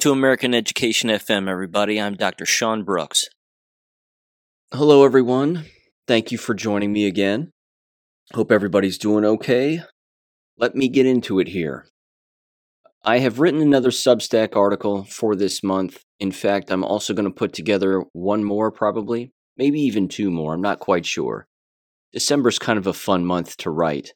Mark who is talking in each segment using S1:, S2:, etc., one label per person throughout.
S1: To American Education FM, everybody. I'm Dr. Sean Brooks.
S2: Hello, everyone. Thank you for joining me again. Hope everybody's doing okay. Let me get into it here. I have written another Substack article for this month. In fact, I'm also going to put together one more, probably, maybe even two more. I'm not quite sure. December's kind of a fun month to write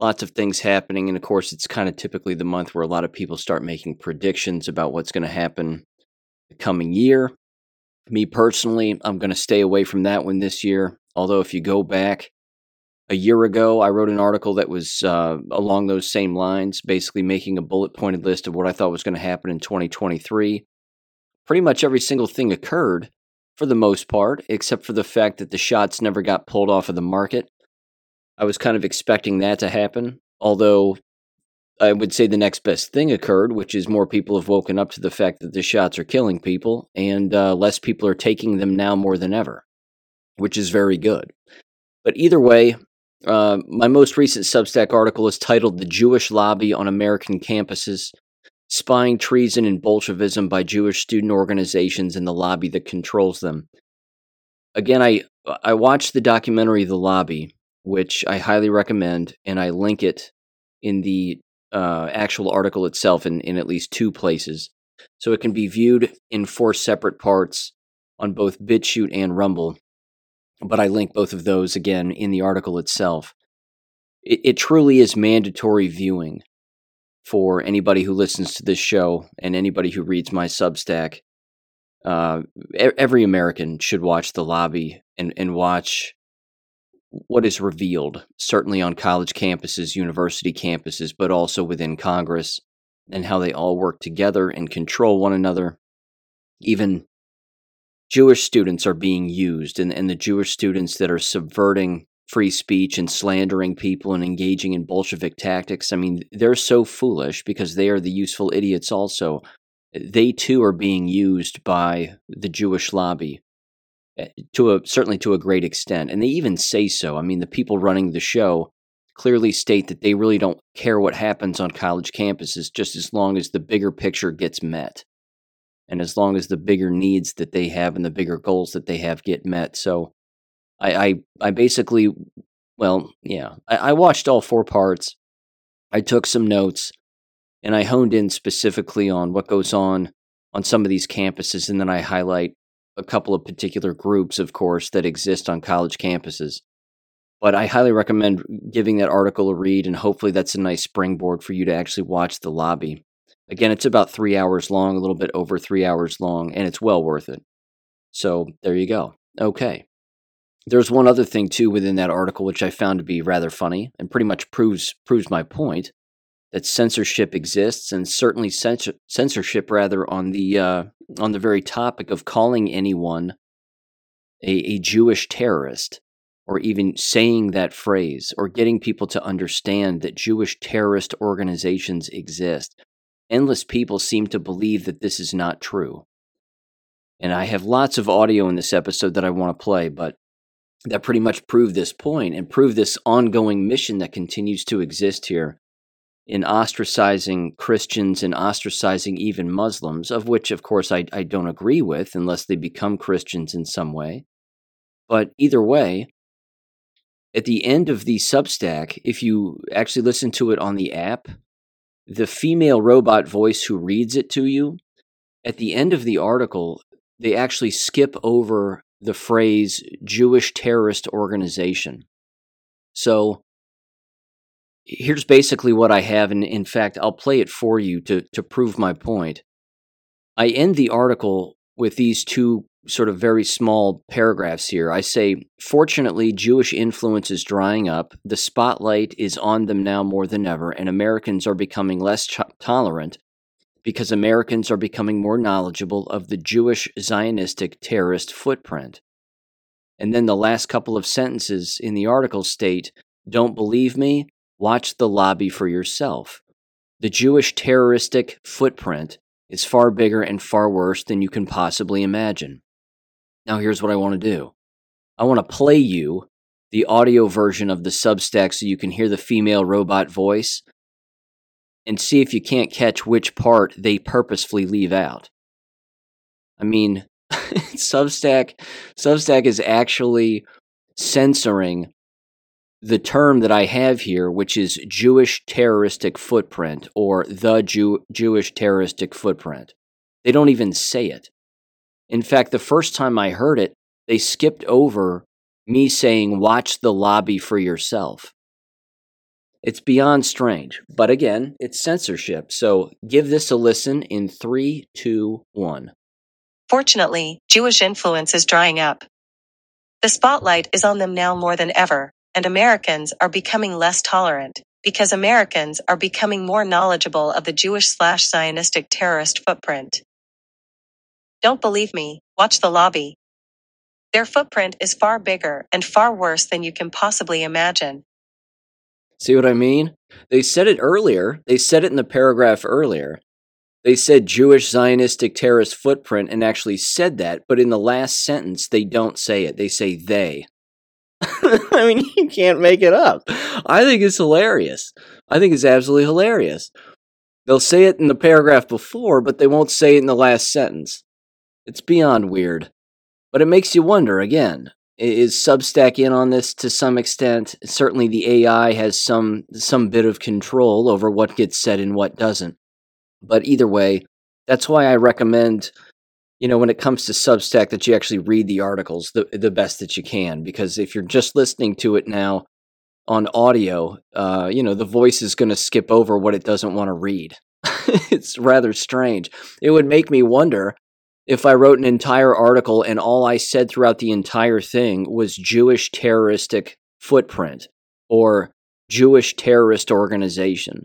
S2: lots of things happening. And of course, it's kind of typically the month where a lot of people start making predictions about what's going to happen the coming year. Me personally, I'm going to stay away from that one this year. Although, if you go back a year ago, I wrote an article that was uh, along those same lines, basically making a bullet pointed list of what I thought was going to happen in 2023. Pretty much every single thing occurred for the most part, except for the fact that the shots never got pulled off of the market. I was kind of expecting that to happen, although I would say the next best thing occurred, which is more people have woken up to the fact that the shots are killing people, and uh, less people are taking them now more than ever, which is very good. But either way, uh, my most recent Substack article is titled The Jewish Lobby on American Campuses Spying Treason and Bolshevism by Jewish Student Organizations and the Lobby That Controls Them. Again, I, I watched the documentary The Lobby, which I highly recommend, and I link it in the uh, actual article itself in, in at least two places. So it can be viewed in four separate parts on both BitChute and Rumble. But I link both of those again in the article itself. It, it truly is mandatory viewing for anybody who listens to this show and anybody who reads my Substack. Uh, every American should watch The Lobby and, and watch what is revealed, certainly on college campuses, university campuses, but also within Congress, and how they all work together and control one another. Even Jewish students are being used, and, and the Jewish students that are subverting free speech and slandering people and engaging in Bolshevik tactics. I mean, they're so foolish because they are the useful idiots also. They too are being used by the Jewish lobby Eh, to a certainly to a great extent and they even say so. I mean the people running the show clearly state that they really don't care what happens on college campuses just as long as the bigger picture gets met and as long as the bigger needs that they have and the bigger goals that they have get met. So i i, I basically well yeah I, I watched all four parts. I took some notes and i honed in specifically on what goes on on some of these campuses and then i highlight a couple of particular groups, of course, that exist on college campuses. But I highly recommend giving that article a read, and hopefully that's a nice springboard for you to actually watch the lobby. Again, it's about three hours long, a little bit over three hours long, and it's well worth it. So there you go. Okay. There's one other thing too within that article which I found to be rather funny and pretty much proves proves my point that censorship exists, and certainly censor- censorship rather on the uh, on the very topic of calling anyone a, a Jewish terrorist, or even saying that phrase, or getting people to understand that Jewish terrorist organizations exist. Endless people seem to believe that this is not true. And I have lots of audio in this episode that I want to play, but that pretty much prove this point and prove this ongoing mission that continues to exist here in ostracizing Christians and ostracizing even Muslims, of which, of course, I, I don't agree with unless they become Christians in some way. But either way, at the end of the Substack, if you actually listen to it on the app, the female robot voice who reads it to you, at the end of the article, they actually skip over the phrase Jewish terrorist organization. So here's basically what I have, and in fact, I'll play it for you to, to prove my point. I end the article with these two sort of very small paragraphs here. I say, Fortunately, Jewish influence is drying up, the spotlight is on them now more than ever, and Americans are becoming less ch- tolerant because Americans are becoming more knowledgeable of the Jewish Zionistic terrorist footprint. And then the last couple of sentences in the article state, Don't believe me? Watch the lobby for yourself. The Jewish terroristic footprint is far bigger and far worse than you can possibly imagine. Now, here's what I want to do I want to play you the audio version of the Substack so you can hear the female robot voice. and see if you can't catch which part they purposefully leave out. I mean, Substack Substack is actually censoring the term that I have here, which is Jewish terroristic footprint or the Jew- Jewish terroristic footprint. They don't even say it. In fact, the first time I heard it, they skipped over me saying, watch the lobby for yourself. It's beyond strange, but again, it's censorship. So give this a listen in three, two, one.
S3: Fortunately, Jewish influence is drying up. The spotlight is on them now more than ever, and Americans are becoming less tolerant because Americans are becoming more knowledgeable of the Jewish slash Zionistic terrorist footprint. Don't believe me? Watch the lobby. Their footprint is far bigger and far worse than you can possibly imagine.
S2: See what I mean? They said it earlier. They said it in the paragraph earlier. They said Jewish Zionistic terrorist footprint and actually said that, but in the last sentence, they don't say it. They say they. I mean, you can't make it up. I think it's hilarious. I think it's absolutely hilarious. They'll say it in the paragraph before, but they won't say it in the last sentence. It's beyond weird. But it makes you wonder again is Substack in on this to some extent? Certainly, the AI has some some bit of control over what gets said and what doesn't. But either way, that's why I recommend, you know, when it comes to Substack, that you actually read the articles the the best that you can. Because if you're just listening to it now on audio, uh, you know, the voice is going to skip over what it doesn't want to read. it's rather strange. It would make me wonder if I wrote an entire article and all I said throughout the entire thing was Jewish terroristic footprint or Jewish terrorist organization.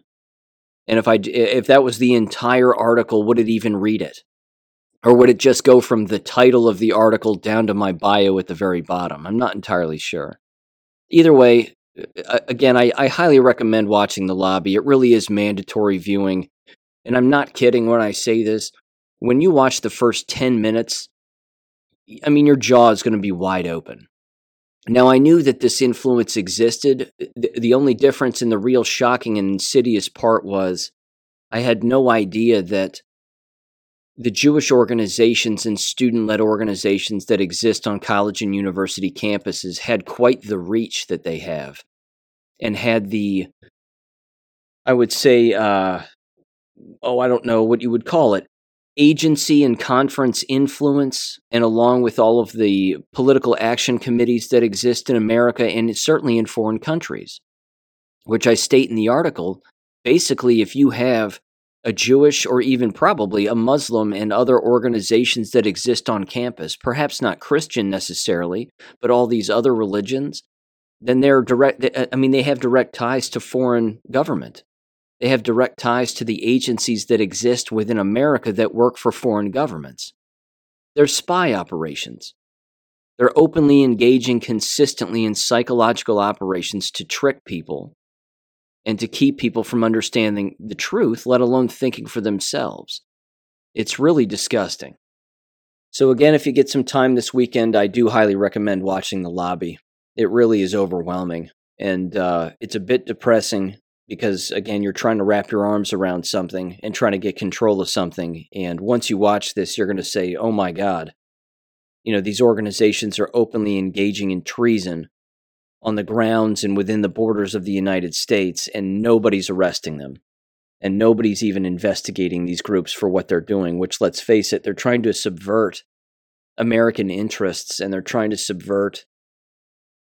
S2: And if I if that was the entire article, would it even read it? Or would it just go from the title of the article down to my bio at the very bottom? I'm not entirely sure. Either way, again, I, I highly recommend watching The Lobby. It really is mandatory viewing. And I'm not kidding when I say this when you watch the first 10 minutes, I mean, your jaw is going to be wide open. Now, I knew that this influence existed. The only difference in the real shocking and insidious part was I had no idea that the Jewish organizations and student led organizations that exist on college and university campuses had quite the reach that they have and had the, I would say, uh, oh, I don't know what you would call it, agency and conference influence, and along with all of the political action committees that exist in America and certainly in foreign countries, which I state in the article, basically, if you have a Jewish or even probably a Muslim and other organizations that exist on campus, perhaps not Christian necessarily, but all these other religions, then they're direct, uh, I mean, they have direct ties to foreign government. They have direct ties to the agencies that exist within America that work for foreign governments. They're spy operations. They're openly engaging consistently in psychological operations to trick people and to keep people from understanding the truth, let alone thinking for themselves. It's really disgusting. So, again, if you get some time this weekend, I do highly recommend watching The Lobby. It really is overwhelming, and uh, it's a bit depressing because again you're trying to wrap your arms around something and trying to get control of something and once you watch this you're going to say oh my god you know these organizations are openly engaging in treason on the grounds and within the borders of the United States and nobody's arresting them and nobody's even investigating these groups for what they're doing which let's face it they're trying to subvert American interests and they're trying to subvert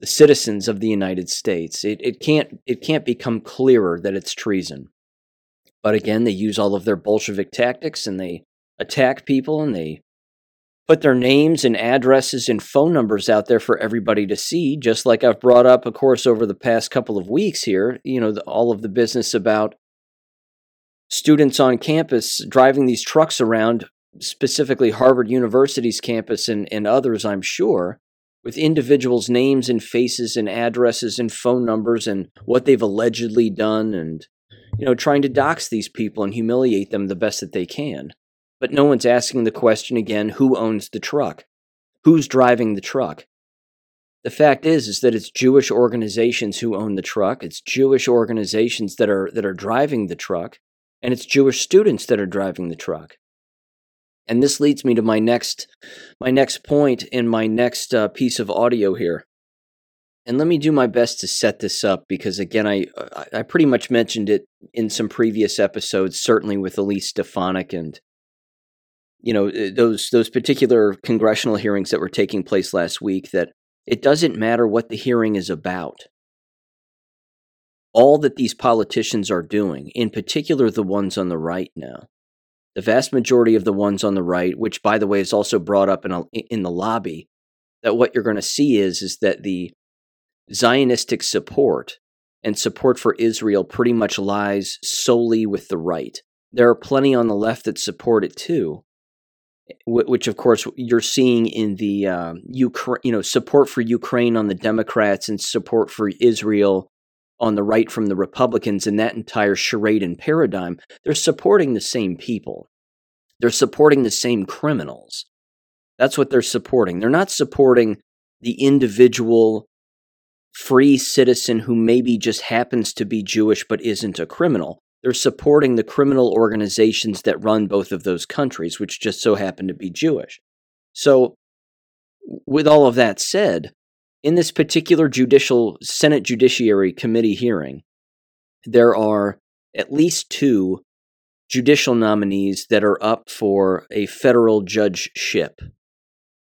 S2: the citizens of the United States. It, it can't it can't become clearer that it's treason. But again, they use all of their Bolshevik tactics and they attack people and they put their names and addresses and phone numbers out there for everybody to see, just like I've brought up, of course, over the past couple of weeks here, you know, the, all of the business about students on campus driving these trucks around, specifically Harvard University's campus and, and others, I'm sure, with individuals' names and faces and addresses and phone numbers and what they've allegedly done and you know trying to dox these people and humiliate them the best that they can but no one's asking the question again who owns the truck who's driving the truck the fact is is that it's jewish organizations who own the truck it's jewish organizations that are that are driving the truck and it's Jewish students that are driving the truck. And this leads me to my next my next point in my next uh, piece of audio here. And let me do my best to set this up because again I I pretty much mentioned it in some previous episodes certainly with Elise Stefanik and you know uh, those those particular congressional hearings that were taking place last week that it doesn't matter what the hearing is about all that these politicians are doing, in particular the ones on the right now, the vast majority of the ones on the right, which by the way is also brought up in a, in the lobby, that what you're going to see is is that the Zionistic support and support for Israel pretty much lies solely with the right. There are plenty on the left that support it too, which of course you're seeing in the uh, Ukraine, you know, support for Ukraine on the Democrats and support for Israel on the right from the Republicans in that entire charade and paradigm, they're supporting the same people. They're supporting the same criminals. That's what they're supporting. They're not supporting the individual free citizen who maybe just happens to be Jewish but isn't a criminal. They're supporting the criminal organizations that run both of those countries, which just so happen to be Jewish. So, with all of that said, in this particular judicial Senate Judiciary Committee hearing, there are at least two judicial nominees that are up for a federal judgeship.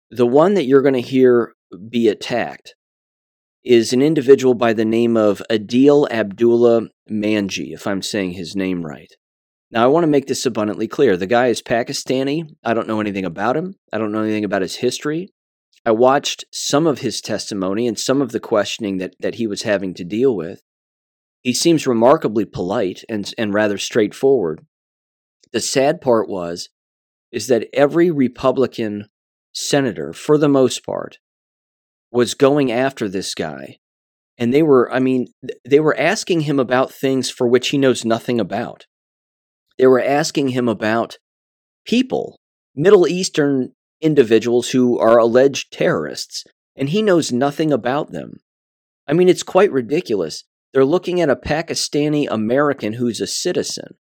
S2: The one that you're going to hear be attacked is an individual by the name of Adeel Abdullah Mangi, if I'm saying his name right. Now, I want to make this abundantly clear. The guy is Pakistani. I don't know anything about him. I don't know anything about his history. I watched some of his testimony and some of the questioning that, that he was having to deal with. He seems remarkably polite and, and rather straightforward. The sad part was is that every Republican senator, for the most part, was going after this guy. And they were, I mean, they were asking him about things for which he knows nothing about. They were asking him about people, Middle Eastern individuals who are alleged terrorists, and he knows nothing about them. I mean, it's quite ridiculous. They're looking at a Pakistani American who's a citizen,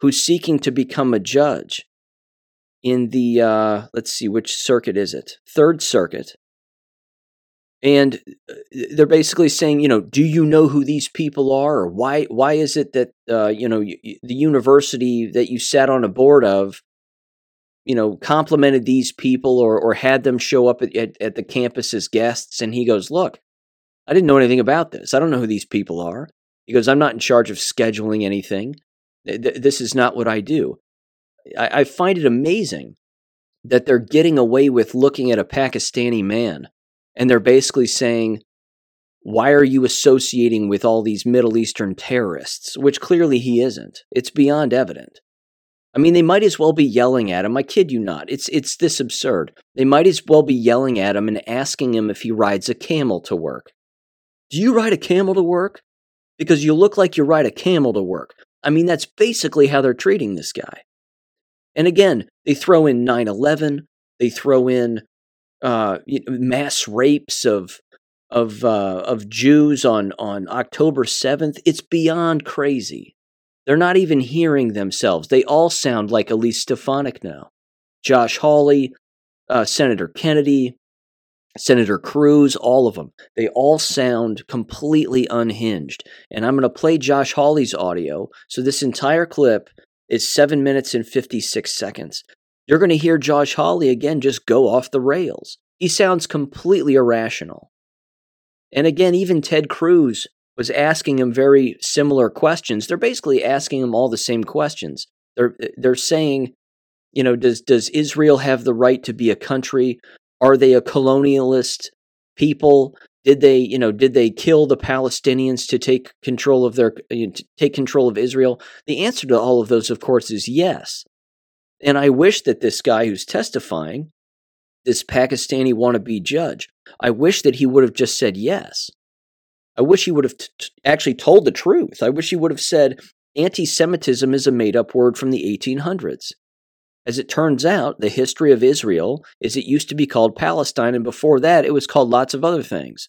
S2: who's seeking to become a judge in the, uh, let's see, which circuit is it? Third Circuit. And uh, they're basically saying, you know, do you know who these people are, or why? Why is it that uh, you know the university that you sat on a board of you know, complimented these people or, or had them show up at, at, at the campus as guests. And he goes, Look, I didn't know anything about this. I don't know who these people are. He goes, I'm not in charge of scheduling anything. This is not what I do. I, I find it amazing that they're getting away with looking at a Pakistani man and they're basically saying, why are you associating with all these Middle Eastern terrorists? Which clearly he isn't. It's beyond evident. I mean, they might as well be yelling at him. I kid you not. It's it's this absurd. They might as well be yelling at him and asking him if he rides a camel to work. Do you ride a camel to work? Because you look like you ride a camel to work. I mean, that's basically how they're treating this guy. And again, they throw in 9 11, they throw in uh, mass rapes of of uh, of Jews on on October seventh. It's beyond crazy. They're not even hearing themselves. They all sound like Elise Stefanik now. Josh Hawley, uh, Senator Kennedy, Senator Cruz, all of them. They all sound completely unhinged. And I'm going to play Josh Hawley's audio. So this entire clip is seven minutes and 56 seconds. You're going to hear Josh Hawley again just go off the rails. He sounds completely irrational. And again, even Ted Cruz was asking him very similar questions. They're basically asking him all the same questions. They're eh, they're saying, you know, does does Israel have the right to be a country? Are they a colonialist people? Did they, you know, did they kill the Palestinians to take control of their eh, to take control of Israel? The answer to all of those, of course, is yes. And I wish that this guy who's testifying, this Pakistani wannabe judge, I wish that he would have just said yes. I wish he would have t- t- actually told the truth. I wish he would have said anti Semitism is a made up word from the 1800s. As it turns out, the history of Israel is it used to be called Palestine, and before that, it was called lots of other things.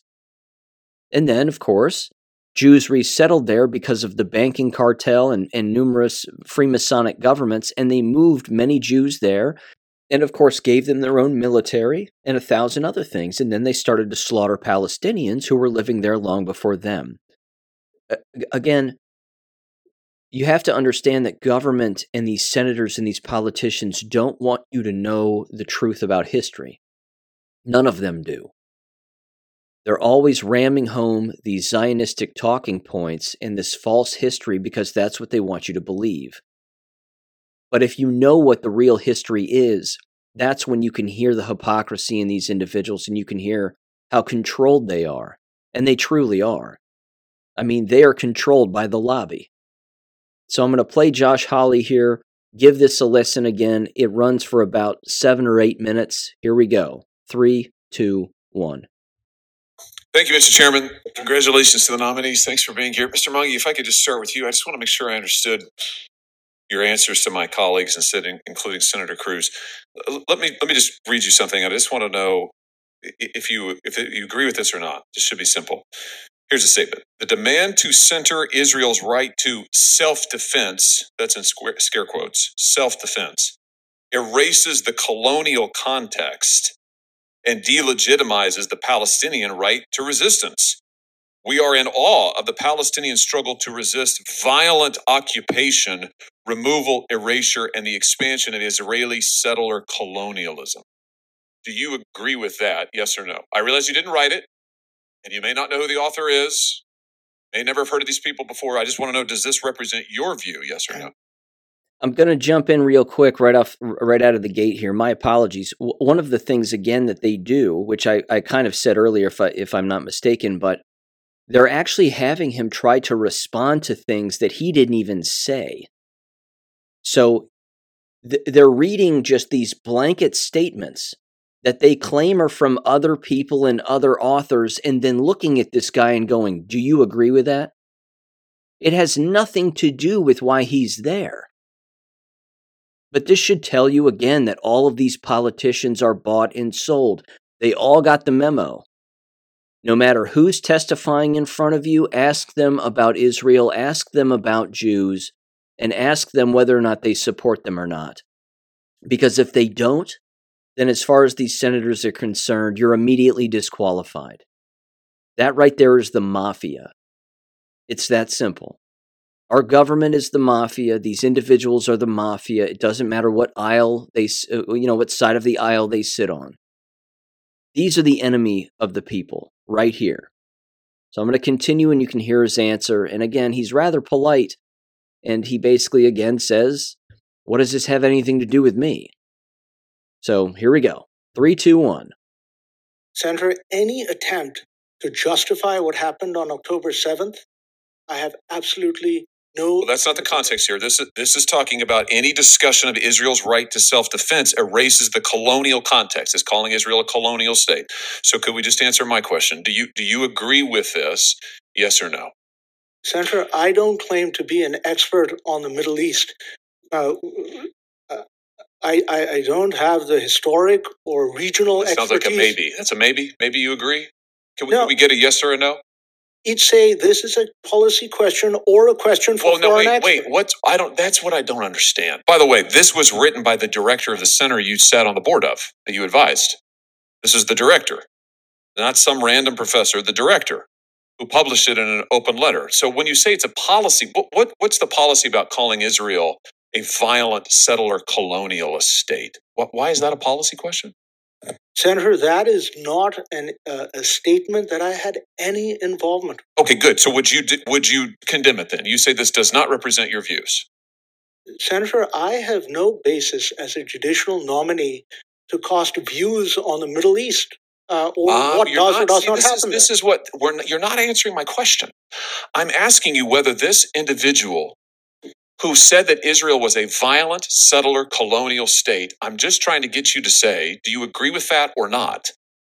S2: And then, of course, Jews resettled there because of the banking cartel and, and numerous Freemasonic governments, and they moved many Jews there and of course gave them their own military and a thousand other things and then they started to slaughter palestinians who were living there long before them. Again you have to understand that government and these senators and these politicians don't want you to know the truth about history. None of them do they're always ramming home these zionistic talking points and this false history because that's what they want you to believe but if you know what the real history is, that's when you can hear the hypocrisy in these individuals and you can hear how controlled they are. And they truly are. I mean, they are controlled by the lobby. So I'm going to play Josh Hawley here. Give this a listen again. It runs for about seven or eight minutes. Here we go. Three, two, one.
S4: Thank you, Mr. Chairman. Congratulations to the nominees. Thanks for being here. Mr. Mangi, if I could just start with you, I just want to make sure I understood your answers to my colleagues, and said, including Senator Cruz. Let me let me just read you something. I just want to know if you if you agree with this or not. This should be simple. Here's a statement: the demand to center Israel's right to self-defense (that's in scare quotes) self-defense erases the colonial context and delegitimizes the Palestinian right to resistance. We are in awe of the Palestinian struggle to resist violent occupation removal, erasure, and the expansion of Israeli settler colonialism. Do you agree with that? Yes or no? I realize you didn't write it, and you may not know who the author is. May never have heard of these people before. I just want to know: Does this represent your view? Yes or no?
S2: I'm going to jump in real quick right off, right out of the gate here. My apologies. one of the things again that they do, which I, I kind of said earlier, if I, if I'm not mistaken, but they're actually having him try to respond to things that he didn't even say. So th- they're reading just these blanket statements that they claim are from other people and other authors, and then looking at this guy and going, Do you agree with that? It has nothing to do with why he's there. But this should tell you again that all of these politicians are bought and sold. They all got the memo. No matter who's testifying in front of you, ask them about Israel, ask them about Jews, and ask them whether or not they support them or not. Because if they don't, then as far as these senators are concerned, you're immediately disqualified. That right there is the mafia. It's that simple. Our government is the mafia. These individuals are the mafia. It doesn't matter what aisle they, uh, you know, what side of the aisle they sit on. These are the enemy of the people right here. So I'm going to continue and you can hear his answer. And again, he's rather polite and he basically again says, What does this have anything to do with me? So here we go. Three, two, one.
S5: Senator, any attempt to justify what happened on October 7th, I have absolutely no.
S4: Well, that's not the context here. This is this is talking about any discussion of Israel's right to self-defense erases the colonial context. It's calling Israel a colonial state. So, could we just answer my question? Do you do you agree with this? Yes or no?
S5: Senator, I don't claim to be an expert on the Middle East. Uh, uh I, I, I, don't have the historic or regional
S4: that
S5: sounds
S4: like a maybe. That's a maybe. Maybe you agree. Can we,
S5: no.
S4: can we get a yes or a no?
S5: Each say this is a policy question or a question for
S4: well, no, wait, expert. wait. What's I don't. That's what I don't understand. By the way, this was written by the director of the center you sat on the board of that you advised. This is the director, not some random professor. The director who published it in an open letter. So when you say it's a policy, what, what what's the policy about calling Israel a violent settler colonialist state? What, why is that a policy question?
S5: Senator, that is not an, uh, a statement that I had any involvement.
S4: Okay, good. So would you would you condemn it then? You say this does not represent your views.
S5: Senator, I have no basis as a judicial nominee to cast views on the Middle East uh, or what does not, or does see, not
S4: this
S5: happen.
S4: Is, this is what we're. You're not answering my question. I'm asking you whether this individual who said that Israel was a violent settler colonial state. I'm just trying to get you to say, do you agree with that or not?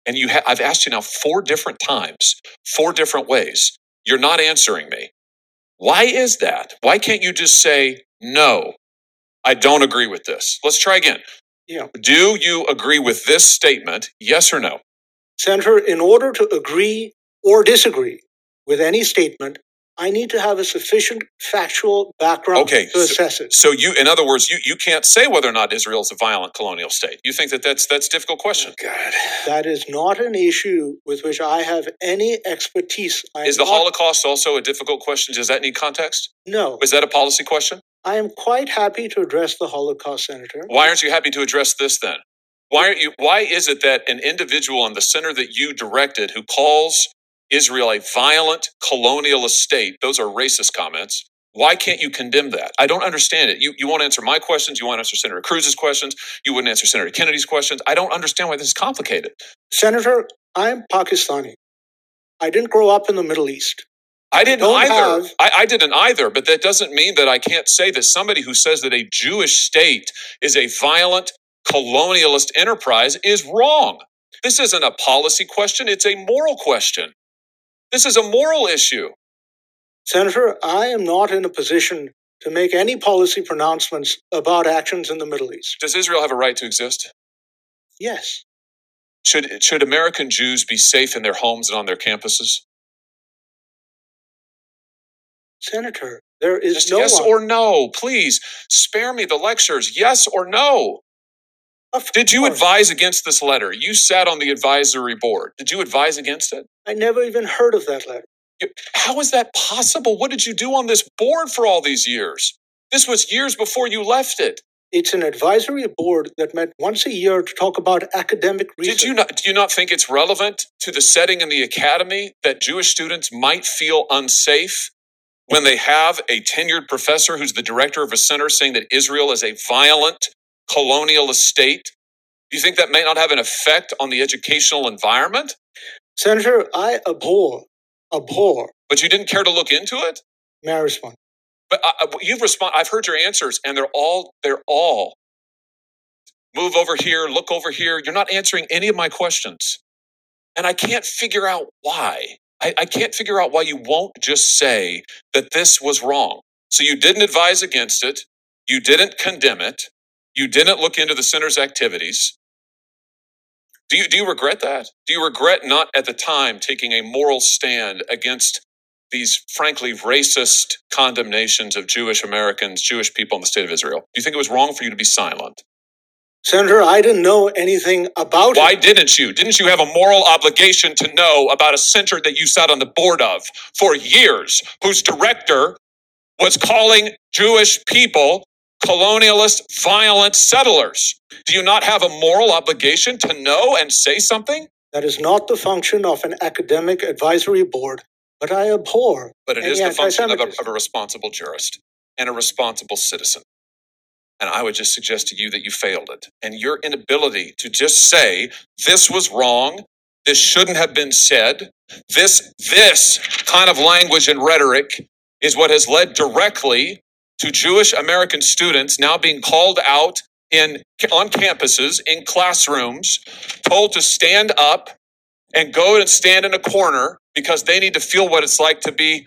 S4: And you, ha- I've asked you now four different times, four different ways. You're not answering me. Why is that? Why can't you just say no? I don't agree with this. Let's try again.
S5: Yeah.
S4: Do you agree with this statement? Yes or no?
S5: Senator, in order to agree or disagree with any statement, I need to have a sufficient factual background
S4: Okay,
S5: to assess it.
S4: So you, in other words, you, you can't say whether or not Israel is a violent colonial state. You think that that's that's a difficult question.
S5: Oh, God, that is not an issue with which I have any expertise. I
S4: Is the
S5: not-
S4: Holocaust also a difficult question? Does that need context?
S5: No,
S4: Is that a policy question?
S5: I am quite happy to address the Holocaust, Senator.
S4: Why aren't you happy to address this then? Why aren't you? Why is it that an individual in the center that you directed, who calls Israel a violent colonialist state, those are racist comments. Why can't you condemn that? I don't understand it. You you won't answer my questions. You won't answer Senator Cruz's questions. You wouldn't answer Senator Kennedy's questions. I don't understand why this is complicated.
S5: Senator, I am Pakistani. I didn't grow up in the Middle East.
S4: I didn't
S5: don't
S4: either.
S5: have-
S4: I, I didn't either, but that doesn't mean that I can't say that somebody who says that a Jewish state is a violent colonialist enterprise is wrong. This isn't a policy question, it's a moral question. This is a moral issue.
S5: Senator, I am not in a position to make any policy pronouncements about actions in the Middle East.
S4: Does Israel have a right to exist?
S5: Yes.
S4: Should, should American Jews be safe in their homes and on their campuses?
S5: Senator, there is
S4: Just
S5: no
S4: yes
S5: one.
S4: or no. Please spare me the lectures. Yes or no.
S5: Of
S4: Did you
S5: course.
S4: advise against this letter? You sat on the advisory board. Did you advise against it?
S5: I never even heard of that letter.
S4: You- How is that possible? What did you do on this board for all these years? This was years before you left it.
S5: It's an advisory board that met once a year to talk about academic research.
S4: Did you not do you not think it's relevant to the setting in the academy that Jewish students might feel unsafe when they have a tenured professor who's the director of a center saying that Israel is a violent colonialist estate? Do you think that may not have an effect on the educational environment?
S5: Senator, I abhor, abhor,
S4: But you didn't care to look into it?
S5: may I respond?
S4: But I, I- you've respond. I've heard your answers, and they're all they're all move over here, look over here. You're not answering any of my questions, and I can't figure out why. I, I can't figure out why you won't just say that this was wrong. So you didn't advise against it, you didn't condemn it, you didn't look into the center's activities. Do you do you regret that? Do you regret not at the time taking a moral stand against these frankly racist condemnations of Jewish Americans, Jewish people in the state of Israel? Do you think it was wrong for you to be silent?
S5: Senator, I didn't know anything about it.
S4: Why
S5: it.
S4: didn't you? Didn't you have a moral obligation to know about a center that you sat on the board of for years, whose director was calling Jewish people colonialist, violent settlers? Do you not have a moral obligation to know and say something?
S5: That is not the function of an academic advisory board, but I abhor.
S4: But it is the function of a, of a responsible jurist and a responsible citizen. And I would just suggest to you that you failed it. And your inability to just say, this was wrong, this shouldn't have been said, this, this kind of language and rhetoric is what has led directly to Jewish American students now being called out in on campuses, in classrooms, told to stand up and go and stand in a corner because they need to feel what it's like to be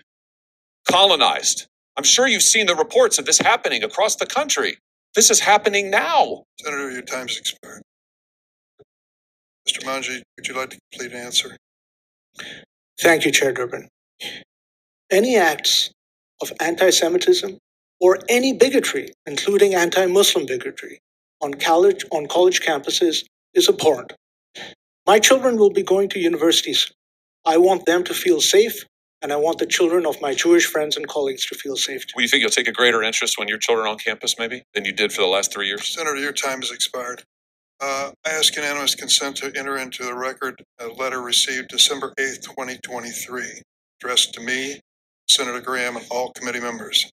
S4: colonized. I'm sure you've seen the reports of this happening across the country. This is happening now.
S6: Senator, your time's expired. Mr. Mangi, would you like to complete an answer?
S5: Thank you, Chair Durbin. Any acts of anti Semitism or any bigotry, including anti Muslim bigotry, on college, on college campuses is abhorrent. My children will be going to universities. I want them to feel safe, and I want the children of my Jewish friends and colleagues to feel safe too.
S4: Will you think you'll take a greater interest when your children are on campus, maybe, than you did for the last three years?
S6: Senator, your time has expired. Uh, I ask unanimous consent to enter into the record a letter received December 8th, 2023, addressed to me, Senator Graham, and all committee members.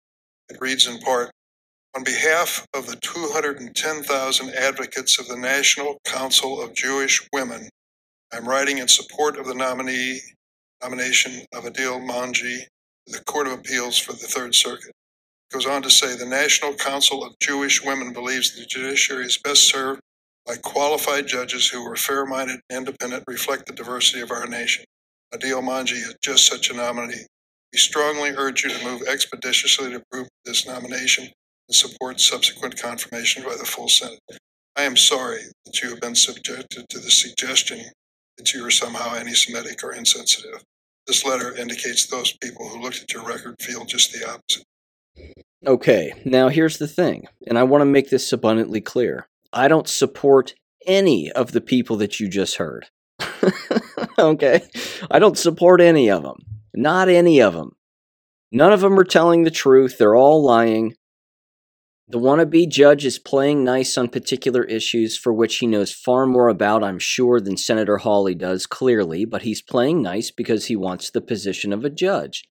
S6: It reads in part, on behalf of the 210,000 advocates of the National Council of Jewish Women, I'm writing in support of the nominee nomination of Adeel Mangi to the Court of Appeals for the Third Circuit. Goes on to say the National Council of Jewish Women believes the judiciary is best served by qualified judges who are fair minded and independent, reflect the diversity of our nation. Adeel Mangi is just such a nominee. We strongly urge you to move expeditiously to approve this nomination and support subsequent confirmation by the full Senate. I am sorry that you have been subjected to the suggestion that you are somehow anti Semitic or insensitive. This letter indicates those people who looked at your record feel just the opposite.
S2: Okay, now here's the thing, and I want to make this abundantly clear. I don't support any of the people that you just heard. okay? I don't support any of them. Not any of them. None of them are telling the truth. They're all lying. The wannabe judge is playing nice on particular issues for which he knows far more about, I'm sure, than Senator Hawley does, clearly, but he's playing nice because he wants the position of a judge.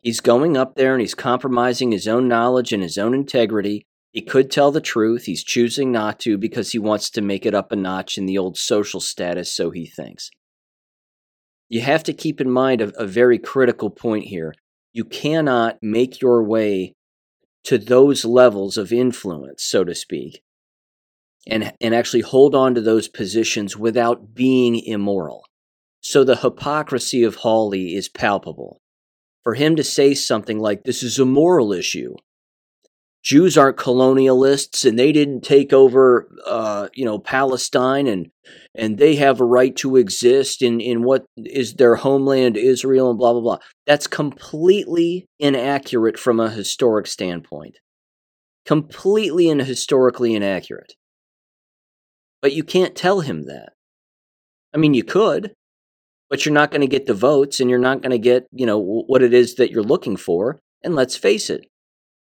S2: He's going up there and he's compromising his own knowledge and his own integrity. He could tell the truth. He's choosing not to because he wants to make it up a notch in the old social status, so he thinks. You have to keep in mind a, a very critical point here. You cannot make your way to those levels of influence, so to speak, and, and actually hold on to those positions without being immoral. So the hypocrisy of Hawley is palpable. For him to say something like, this is a moral issue, Jews aren't colonialists and they didn't take over, uh, you know, Palestine and and they have a right to exist in, in what is their homeland, Israel, and blah, blah, blah. That's completely inaccurate from a historic standpoint. Completely and historically inaccurate. But you can't tell him that. I mean, you could, but you're not going to get the votes and you're not going to get, you know, what it is that you're looking for. And let's face it,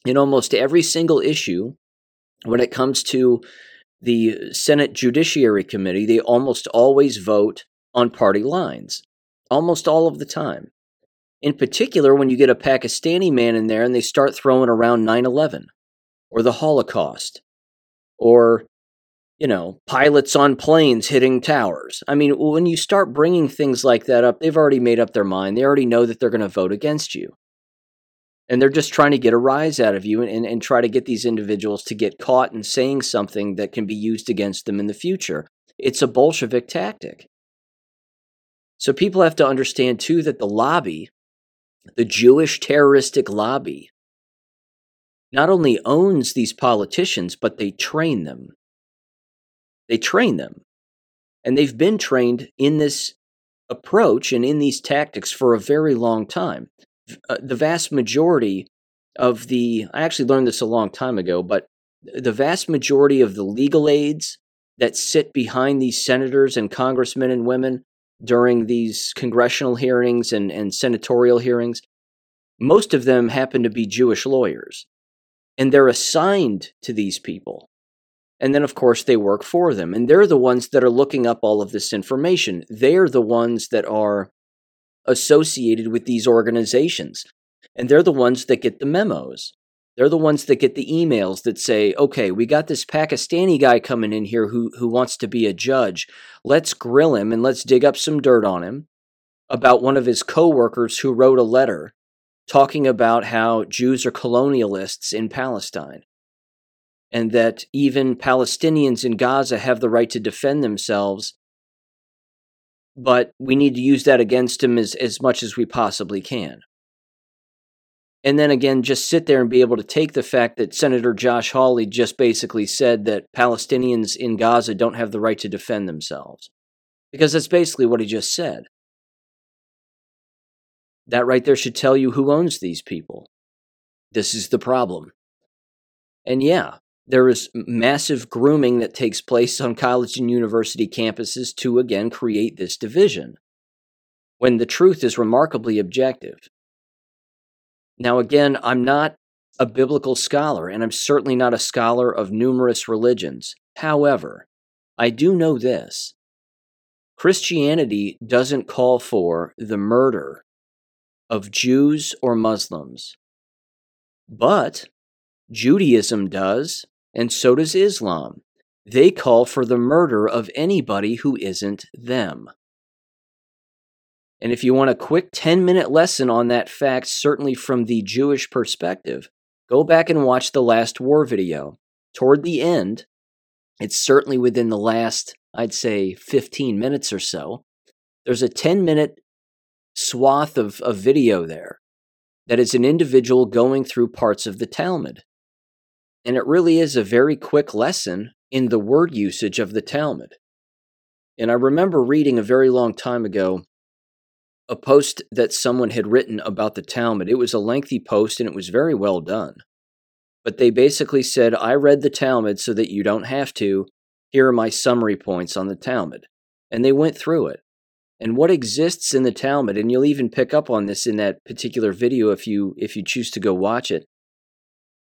S2: in almost every single issue, when it comes to the Senate Judiciary Committee, they almost always vote on party lines, almost all of the time. In particular, when you get a Pakistani man in there and they start throwing around 9 11 or the Holocaust or, you know, pilots on planes hitting towers. I mean, when you start bringing things like that up, they've already made up their mind. They already know that they're going to vote against you and they're just trying to get a rise out of you and, and, and, try to get these individuals to get caught in saying something that can be used against them in the future. It's a Bolshevik tactic. So people have to understand too that the lobby, the Jewish terroristic lobby, not only owns these politicians, but they train them. They train them. And they've been trained in this approach and in these tactics for a very long time uh, the vast majority of the I actually learned this a long time ago, but the vast majority of the legal aides that sit behind these senators and congressmen and women during these congressional hearings and, and senatorial hearings, most of them happen to be Jewish lawyers. And they're assigned to these people. And then, of course, they work for them. And they're the ones that are looking up all of this information. They're the ones that are associated with these organizations. And they're the ones that get the memos. They're the ones that get the emails that say, okay, we got this Pakistani guy coming in here who, who wants to be a judge. Let's grill him and let's dig up some dirt on him about one of his coworkers who wrote a letter talking about how Jews are colonialists in Palestine and that even Palestinians in Gaza have the right to defend themselves but we need to use that against him as, as much as we possibly can. And then again, just sit there and be able to take the fact that Senator Josh Hawley just basically said that Palestinians in Gaza don't have the right to defend themselves. Because that's basically what he just said. That right there should tell you who owns these people. This is the problem. And yeah, there is massive grooming that takes place on college and university campuses to again create this division, when the truth is remarkably objective. Now, again, I'm not a biblical scholar, and I'm certainly not a scholar of numerous religions. However, I do know this Christianity doesn't call for the murder of Jews or Muslims, but Judaism does, and so does Islam. They call for the murder of anybody who isn't them. And if you want a quick 10 minute lesson on that fact, certainly from the Jewish perspective, go back and watch the last war video. Toward the end, it's certainly within the last, I'd say, 15 minutes or so, there's a 10 minute swath of, of video there that is an individual going through parts of the Talmud. And it really is a very quick lesson in the word usage of the Talmud. And I remember reading a very long time ago a post that someone had written about the Talmud. It was a lengthy post and it was very well done. But they basically said, I read the Talmud so that you don't have to. Here are my summary points on the Talmud. And they went through it. And what exists in the Talmud, and you'll even pick up on this in that particular video if you if you choose to go watch it,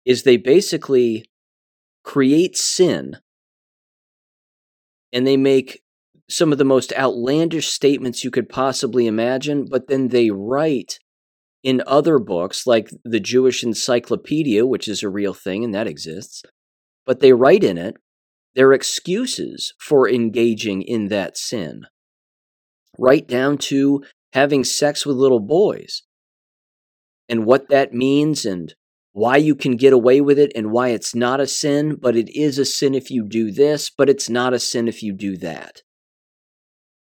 S2: is they basically create sin and they make some of the most outlandish statements you could possibly imagine, but then they write in other books like the Jewish Encyclopedia, which is a real thing and that exists, but they write in it their excuses for engaging in that sin, right down to having sex with little boys and what that means and why you can get away with it and why it's not a sin, but it is a sin if you do this, but it's not a sin if you do that.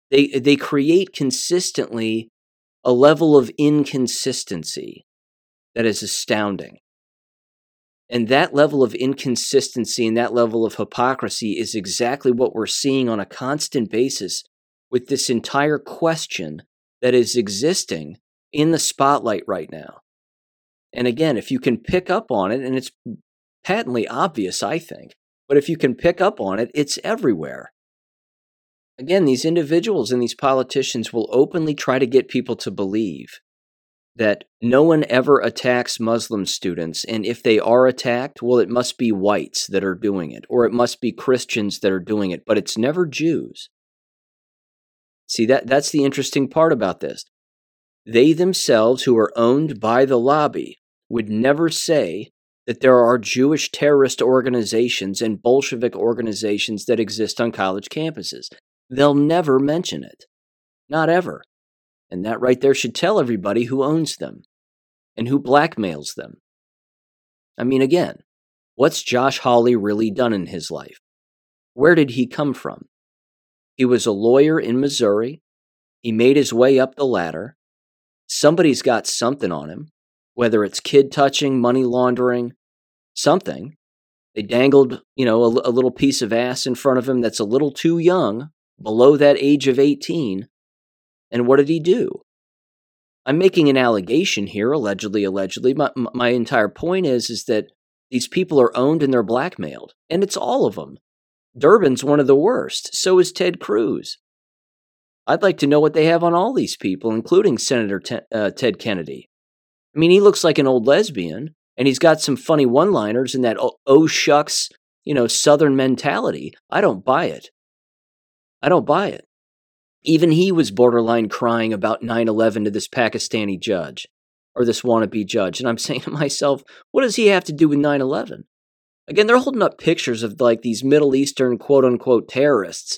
S2: They, they create consistently a level of inconsistency that is astounding. And that level of inconsistency and that level of hypocrisy is exactly what we're seeing on a constant basis with this entire question that is existing in the spotlight right now. And again, if you can pick up on it, and it's patently obvious, I think, but if you can pick up on it, it's everywhere. Again, these individuals and these politicians will openly try to get people to believe that no one ever attacks Muslim students, and if they are attacked, well, it must be whites that are doing it, or it must be Christians that are doing it, but it's never Jews. See, that, that's the interesting part about this. They themselves, who are owned by the lobby, would never say that there are Jewish terrorist organizations and Bolshevik organizations that exist on college campuses. They'll never mention it. Not ever. And that right there should tell everybody who owns them and who blackmails them. I mean, again, what's Josh Hawley really done in his life? Where did he come from? He was a lawyer in Missouri. He made his way up the ladder. Somebody's got something on him, whether it's kid touching, money laundering, something. They dangled, you know, a, a little piece of ass in front of him that's a little too young below that age of 18. And what did he do? I'm making an allegation here, allegedly, allegedly. My, my entire point is, is that these people are owned and they're blackmailed, and it's all of them. Durbin's one of the worst. So is Ted Cruz. I'd like to know what they have on all these people, including Senator uh, Ted Kennedy. I mean, he looks like an old lesbian, and he's got some funny one-liners in that oh, oh shucks, you know, Southern mentality. I don't buy it. I don't buy it. Even he was borderline crying about 9 11 to this Pakistani judge or this wannabe judge. And I'm saying to myself, what does he have to do with 9 11? Again, they're holding up pictures of like these Middle Eastern quote unquote terrorists.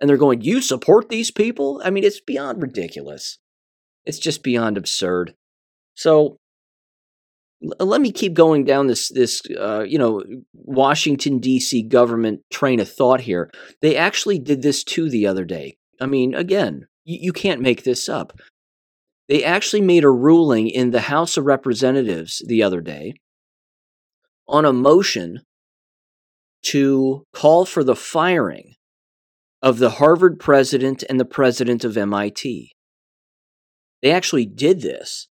S2: And they're going, You support these people? I mean, it's beyond ridiculous. It's just beyond absurd. So let me keep going down this this uh, you know Washington D.C. government train of thought here. They actually did this too the other day. I mean, again, you, you can't make this up. They actually made a ruling in the House of Representatives the other day on a motion to call for the firing of the Harvard president and the president of MIT. They actually did this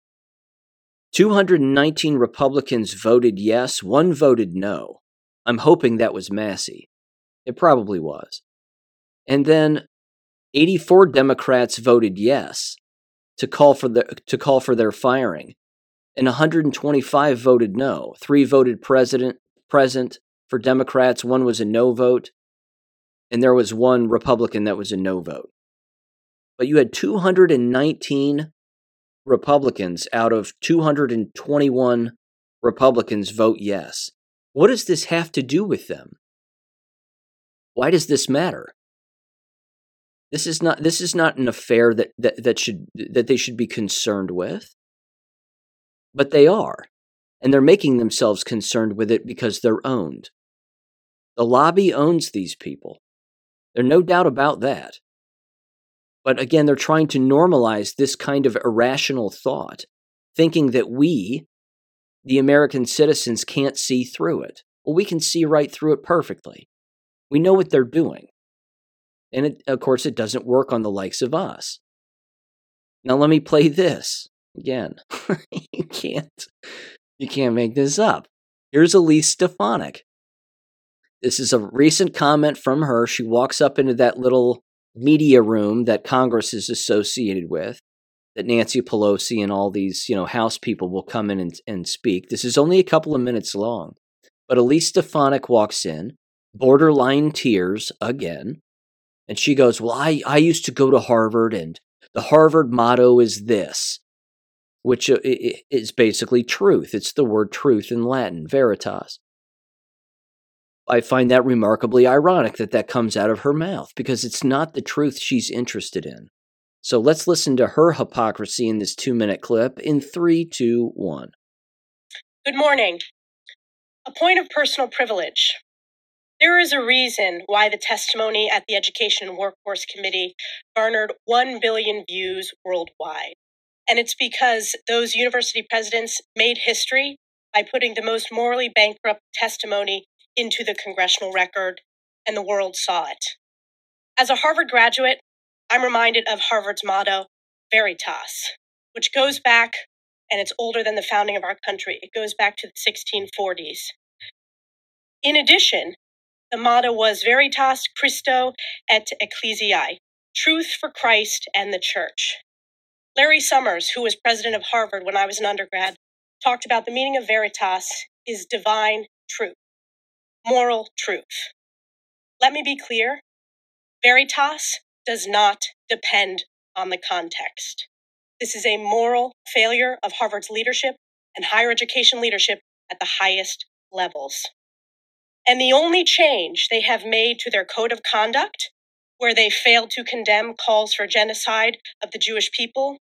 S2: 219 Republicans voted yes, one voted no. I'm hoping that was Massie. It probably was. And then 84 Democrats voted yes to call for the, to call for their firing. And 125 voted no. 3 voted president present for Democrats, one was a no vote, and there was one Republican that was a no vote. But you had 219 Republicans out of 221 Republicans vote yes. What does this have to do with them? Why does this matter? This is not this is not an affair that, that, that should that they should be concerned with. But they are. And they're making themselves concerned with it because they're owned. The lobby owns these people. There's no doubt about that. But again, they're trying to normalize this kind of irrational thought, thinking that we, the American citizens, can't see through it. Well, we can see right through it perfectly. We know what they're doing. And it, of course, it doesn't work on the likes of us. Now let me play this again. you can't you can't make this up. Here's Elise Stefanik. This is a recent comment from her. She walks up into that little media room that Congress is associated with, that Nancy Pelosi and all these, you know, House people will come in and, and speak. This is only a couple of minutes long. But Elise Stefanik walks in, borderline tears again, and she goes, Well, I, I used to go to Harvard, and the Harvard motto is this, which uh, is basically truth. It's the word truth in Latin, veritas. I find that remarkably ironic that that comes out of her mouth because it's not the truth she's interested in. So let's listen to her hypocrisy in this two minute clip in three, two, one.
S7: Good morning. A point of personal privilege. There is a reason why the testimony at the Education and Workforce Committee garnered 1 billion views worldwide. And it's because those university presidents made history by putting the most morally bankrupt testimony into the congressional record, and the world saw it. As a Harvard graduate, I'm reminded of Harvard's motto, Veritas, which goes back, and it's older than the founding of our country. It goes back to the 1640s. In addition, the motto was Veritas Christo et Ecclesiae, truth for Christ and the church. Larry Summers, who was president of Harvard when I was an undergrad, talked about the meaning of Veritas is divine truth moral truth. Let me be clear Veritas does not depend on the context. This is a moral failure of Harvard's leadership and higher education leadership at the highest levels. And the only change they have made to their code of conduct, where they failed to condemn calls for genocide of the Jewish people,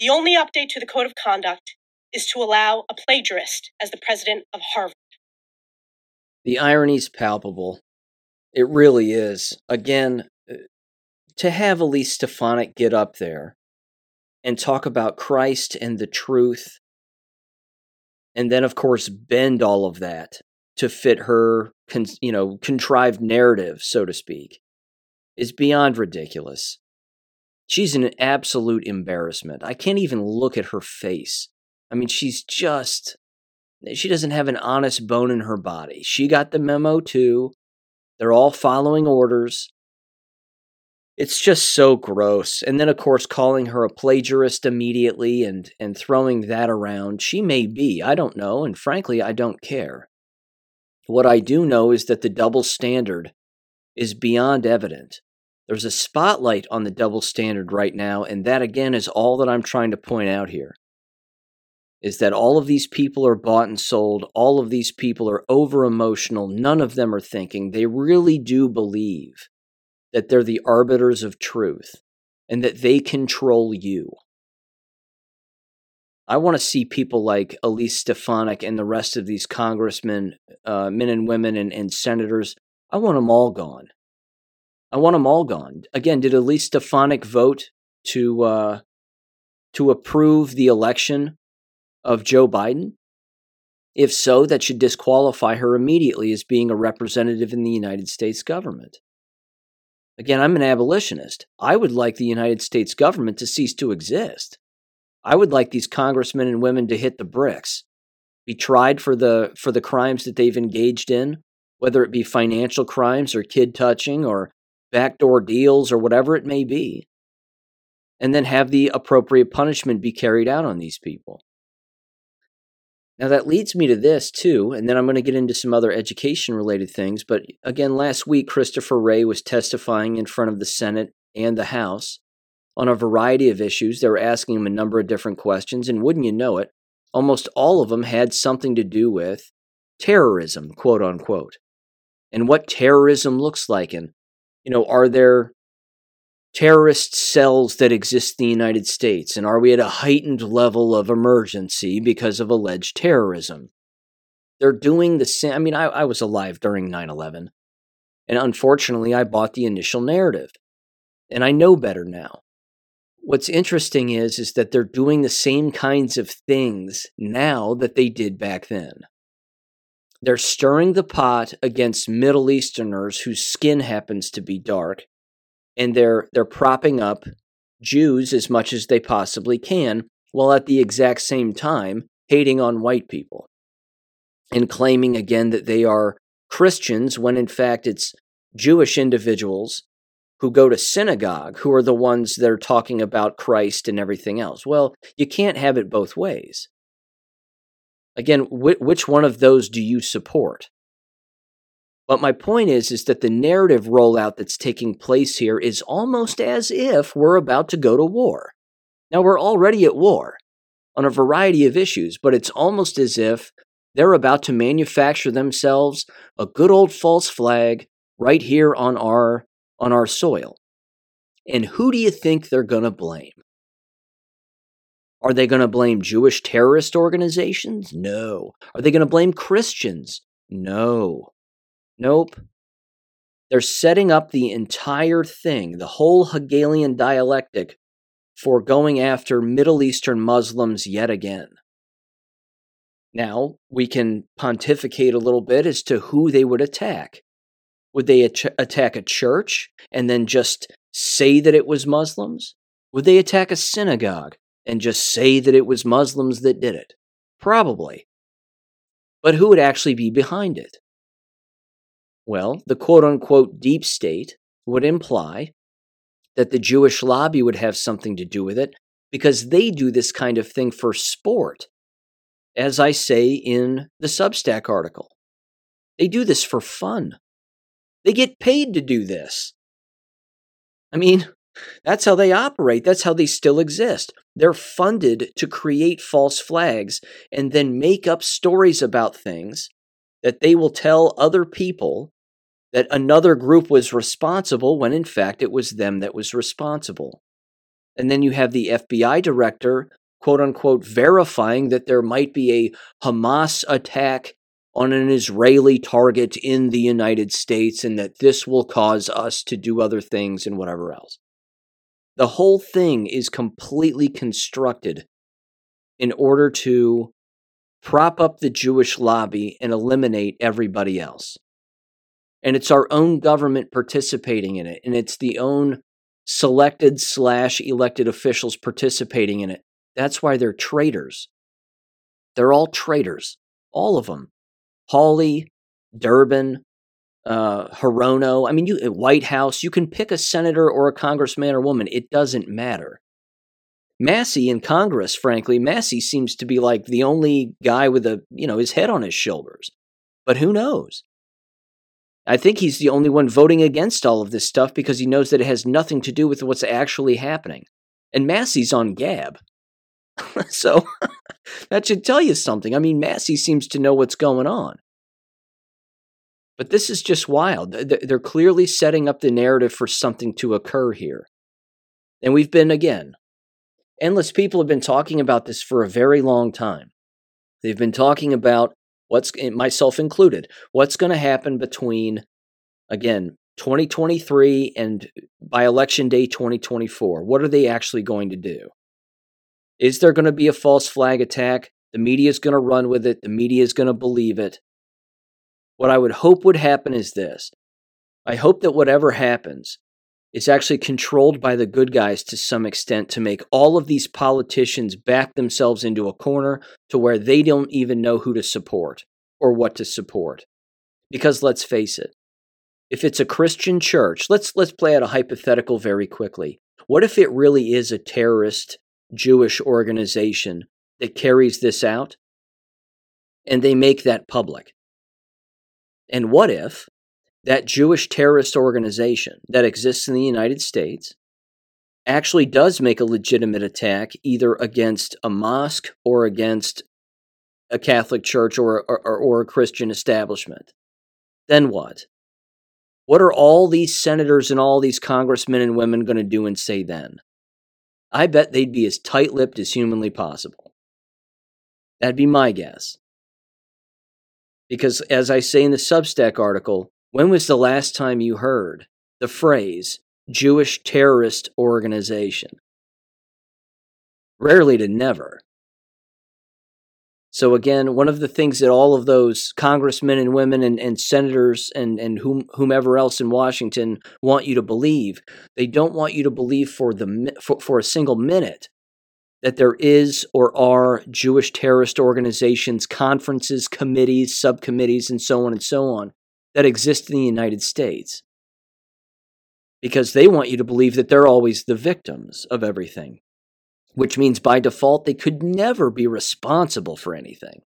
S7: the only update to the code of conduct is to allow a plagiarist as the president of Harvard.
S2: The irony is palpable. It really is. Again, uh, to have Elise Stefanik get up there and talk about Christ and the truth, and then, of course, bend all of that to fit her, you know, contrived narrative, so to speak, is beyond ridiculous. She's an absolute embarrassment. I can't even look at her face. I mean, she's just she doesn't have an honest bone in her body. She got the memo too. They're all following orders. It's just so gross. And then of course calling her a plagiarist immediately and and throwing that around. She may be, I don't know, and frankly I don't care. What I do know is that the double standard is beyond evident. There's a spotlight on the double standard right now, and that again is all that I'm trying to point out here is that all of these people are bought and sold. All of these people are over emotional. None of them are thinking. They really do believe that they're the arbiters of truth and that they control you. I want to see people like Elise Stefanik and the rest of these congressmen, uh, men and women, and, and senators. I want them all gone. I want them all gone. Again, did Elise Stefanik vote to uh, to approve the election of Joe Biden? If so, that should disqualify her immediately as being a representative in the United States government. Again, I'm an abolitionist. I would like the United States government to cease to exist. I would like these congressmen and women to hit the bricks, be tried for the for the crimes that they've engaged in, whether it be financial crimes or kid touching or backdoor deals or whatever it may be, and then have the appropriate punishment be carried out on these people. Now, that leads me to this too, and then I'm going to get into some other education related things. But again, last week, Christopher Wray was testifying in front of the Senate and the House on a variety of issues. They were asking him a number of different questions, and wouldn't you know it, almost all of them had something to do with terrorism, quote unquote, and what terrorism looks like. And, you know, are there terrorist cells that exist in the United States? And are we at a heightened level of emergency because of alleged terrorism? They're doing the same. I mean, I, I was alive during 9 11. And unfortunately, I bought the initial narrative. And I know better now. What's interesting is, is that they're doing the same kinds of things now that they did back then. They're stirring the pot against Middle Easterners whose skin happens to be dark and they're they're propping up Jews as much as they possibly can, while at the exact same time hating on white people and claiming again that they are Christians when in fact it's Jewish individuals who go to synagogue who are the ones that are talking about Christ and everything else. Well, you can't have it both ways. Again, wh- which one of those do you support? But my point is is that the narrative rollout that's taking place here is almost as if we're about to go to war. Now we're already at war on a variety of issues, but it's almost as if they're about to manufacture themselves a good old false flag right here on our on our soil. And who do you think they're going to blame? Are they going to blame Jewish terrorist organizations? No. Are they going to blame Christians? No. Nope. They're setting up the entire thing, the whole Hegelian dialectic, for going after Middle Eastern Muslims yet again. Now, we can pontificate a little bit as to who they would attack. Would they ach- attack a church and then just say that it was Muslims? Would they attack a synagogue and just say that it was Muslims that did it? Probably. But who would actually be behind it? Well, the quote unquote deep state would imply that the Jewish lobby would have something to do with it because they do this kind of thing for sport, as I say in the Substack article. They do this for fun. They get paid to do this. I mean, that's how they operate. That's how they still exist. They're funded to create false flags and then make up stories about things that they will tell other people that another group was responsible when in fact it was them that was responsible. And then you have the FBI director, quote unquote, verifying that there might be a Hamas attack on an Israeli target in the United States and that this will cause us to do other things and whatever else. The whole thing is completely constructed in order to prop up the Jewish lobby and eliminate everybody else. And it's our own government participating in it, and it's the own selected slash elected officials participating in it. That's why they're traitors. They're all traitors, all of them. Hawley, Durbin, uh, Hirono. I mean, you Whitehouse. You can pick a senator or a congressman or woman. It doesn't matter. Massie in Congress, frankly, Massie seems to be like the only guy with a you know his head on his shoulders. But who knows? I think he's the only one voting against all of this stuff because he knows that it has nothing to do with what's actually happening. And Massie's on Gab. so that should tell you something. I mean, Massie seems to know what's going on. But this is just wild. They're clearly setting up the narrative for something to occur here. And we've been, again, endless people have been talking about this for a very long time. They've been talking about what's, myself included, what's going to happen between, again, 2023 and by election day 2024. What are they actually going to do? Is there going to be a false flag attack? The media is going to run with it. The media is going to believe it. What I would hope would happen is this I hope that whatever happens is actually controlled by the good guys to some extent to make all of these politicians back themselves into a corner to where they don't even know who to support or what to support. Because let's face it, if it's a Christian church, let's let's play out a hypothetical very quickly. What if it really is a terrorist Jewish organization that carries this out, and they make that public. And what if that Jewish terrorist organization that exists in the United States actually does make a legitimate attack either against a mosque or against a Catholic church or, or, or a Christian establishment? Then what? What are all these senators and all these congressmen and women going to do and say then? I bet they'd be as tight lipped as humanly possible. That'd be my guess. Because, as I say in the Substack article, when was the last time you heard the phrase Jewish terrorist organization? Rarely to never. So again, one of the things that all of those congressmen and women and, and senators and, and whom, whomever else in Washington want you to believe, they don't want you to believe for the for, for a single minute that there is or are Jewish terrorist organizations, conferences, committees, subcommittees, and so on and so on that exist in the United States. Because they want you to believe that they're always the victims of everything which means by default they could never be responsible for anything.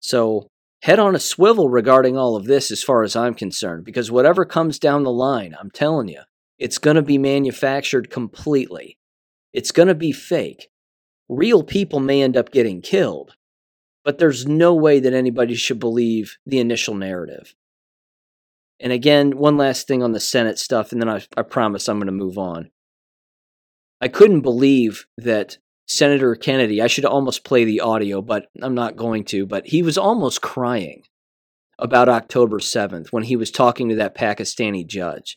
S2: So, head on a swivel regarding all of this as far as I'm concerned, because whatever comes down the line, I'm telling you, it's going to be manufactured completely. It's going to be fake. Real people may end up getting killed, but there's no way that anybody should believe the initial narrative. And again, one last thing on the Senate stuff, and then I, I promise I'm going to move on. I couldn't believe that Senator Kennedy, I should almost play the audio, but I'm not going to, but he was almost crying about October 7th when he was talking to that Pakistani judge.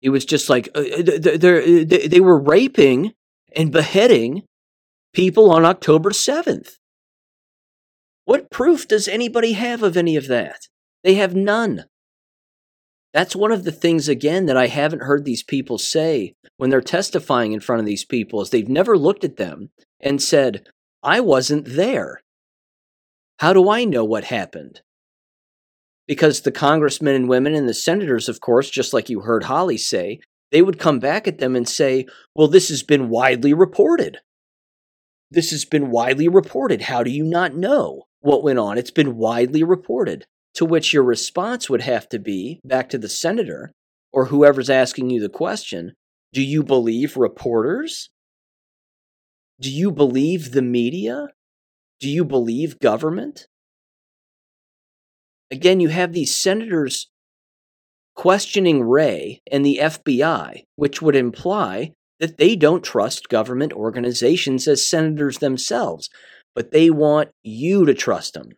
S2: He was just like, uh, uh they, they were raping and beheading people on October 7th. What proof does anybody have of any of that? They have none. That's one of the things, again, that I haven't heard these people say when they're testifying in front of these people is they've never looked at them and said, I wasn't there. How do I know what happened? Because the congressmen and women and the senators, of course, just like you heard Hawley say, they would come back at them and say, Well, this has been widely reported. This has been widely reported. How do you not know what went on? It's been widely reported. To which your response would have to be back to the senator or whoever's asking you the question do you believe reporters? Do you believe the media? Do you believe government? Again, you have these senators questioning Wray and the FBI, which would imply that they don't trust government organizations as senators themselves, but they want you to trust them.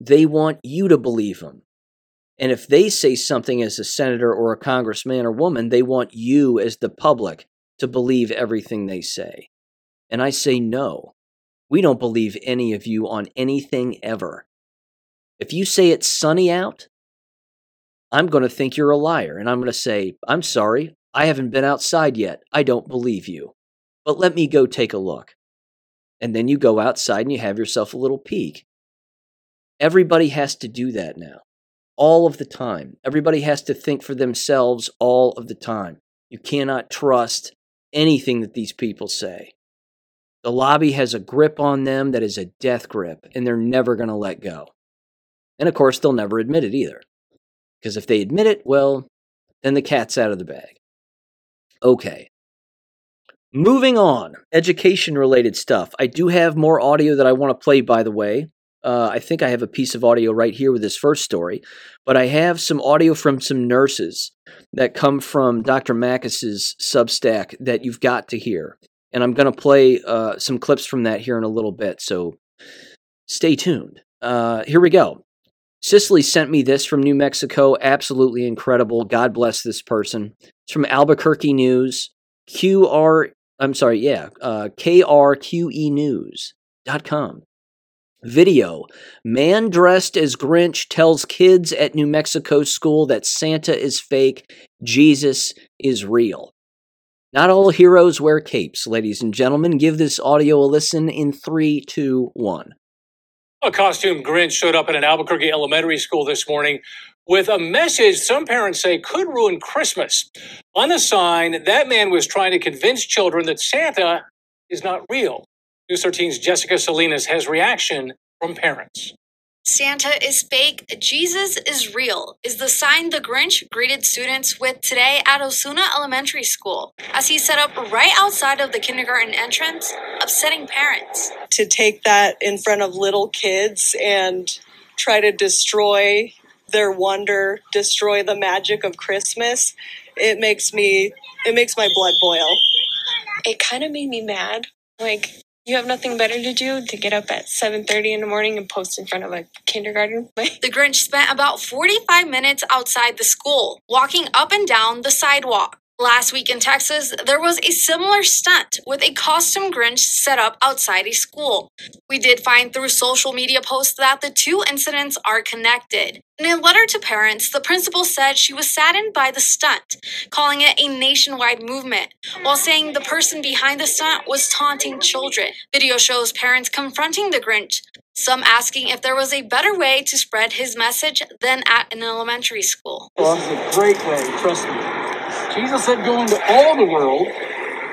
S2: They want you to believe them. And if they say something as a senator or a congressman or woman, they want you as the public to believe everything they say. And I say no. We don't believe any of you on anything ever. If you say it's sunny out, I'm going to think you're a liar. And I'm going to say, I'm sorry, I haven't been outside yet. I don't believe you. But let me go take a look. And then you go outside and you have yourself a little peek. Everybody has to do that now, all of the time. Everybody has to think for themselves all of the time. You cannot trust anything that these people say. The lobby has a grip on them that is a death grip, and they're never going to let go. And of course, they'll never admit it either. Because if they admit it, well, then the cat's out of the bag. Okay. Moving on, education related stuff. I do have more audio that I want to play, by the way. Uh, I think I have a piece of audio right here with this first story, but I have some audio from some nurses that come from Dr. Makis's Substack that you've got to hear. And I'm going to play uh, some clips from that here in a little bit, so stay tuned. Uh, here we go. Cicely sent me this from New Mexico. Absolutely incredible. God bless this person. It's from Albuquerque News. QR, I'm sorry, yeah, uh, KRQE News.com. Video Man dressed as Grinch tells kids at New Mexico school that Santa is fake, Jesus is real. Not all heroes wear capes, ladies and gentlemen. Give this audio a listen in three, two, one.
S8: A costume Grinch showed up at an Albuquerque elementary school this morning with a message some parents say could ruin Christmas. On the sign, that man was trying to convince children that Santa is not real. News 13's Jessica Salinas has reaction from parents.
S9: Santa is fake, Jesus is real, is the sign the Grinch greeted students with today at Osuna Elementary School as he set up right outside of the kindergarten entrance, upsetting parents.
S10: To take that in front of little kids and try to destroy their wonder, destroy the magic of Christmas, it makes me, it makes my blood boil.
S11: It kind of made me mad. Like, you have nothing better to do to get up at 7.30 in the morning and post in front of a kindergarten
S9: the grinch spent about 45 minutes outside the school walking up and down the sidewalk Last week in Texas, there was a similar stunt with a costume Grinch set up outside a school. We did find through social media posts that the two incidents are connected. In a letter to parents, the principal said she was saddened by the stunt, calling it a nationwide movement, while saying the person behind the stunt was taunting children. Video shows parents confronting the Grinch, some asking if there was a better way to spread his message than at an elementary school.
S12: This is a great way, trust me. Jesus said, Go into all the world,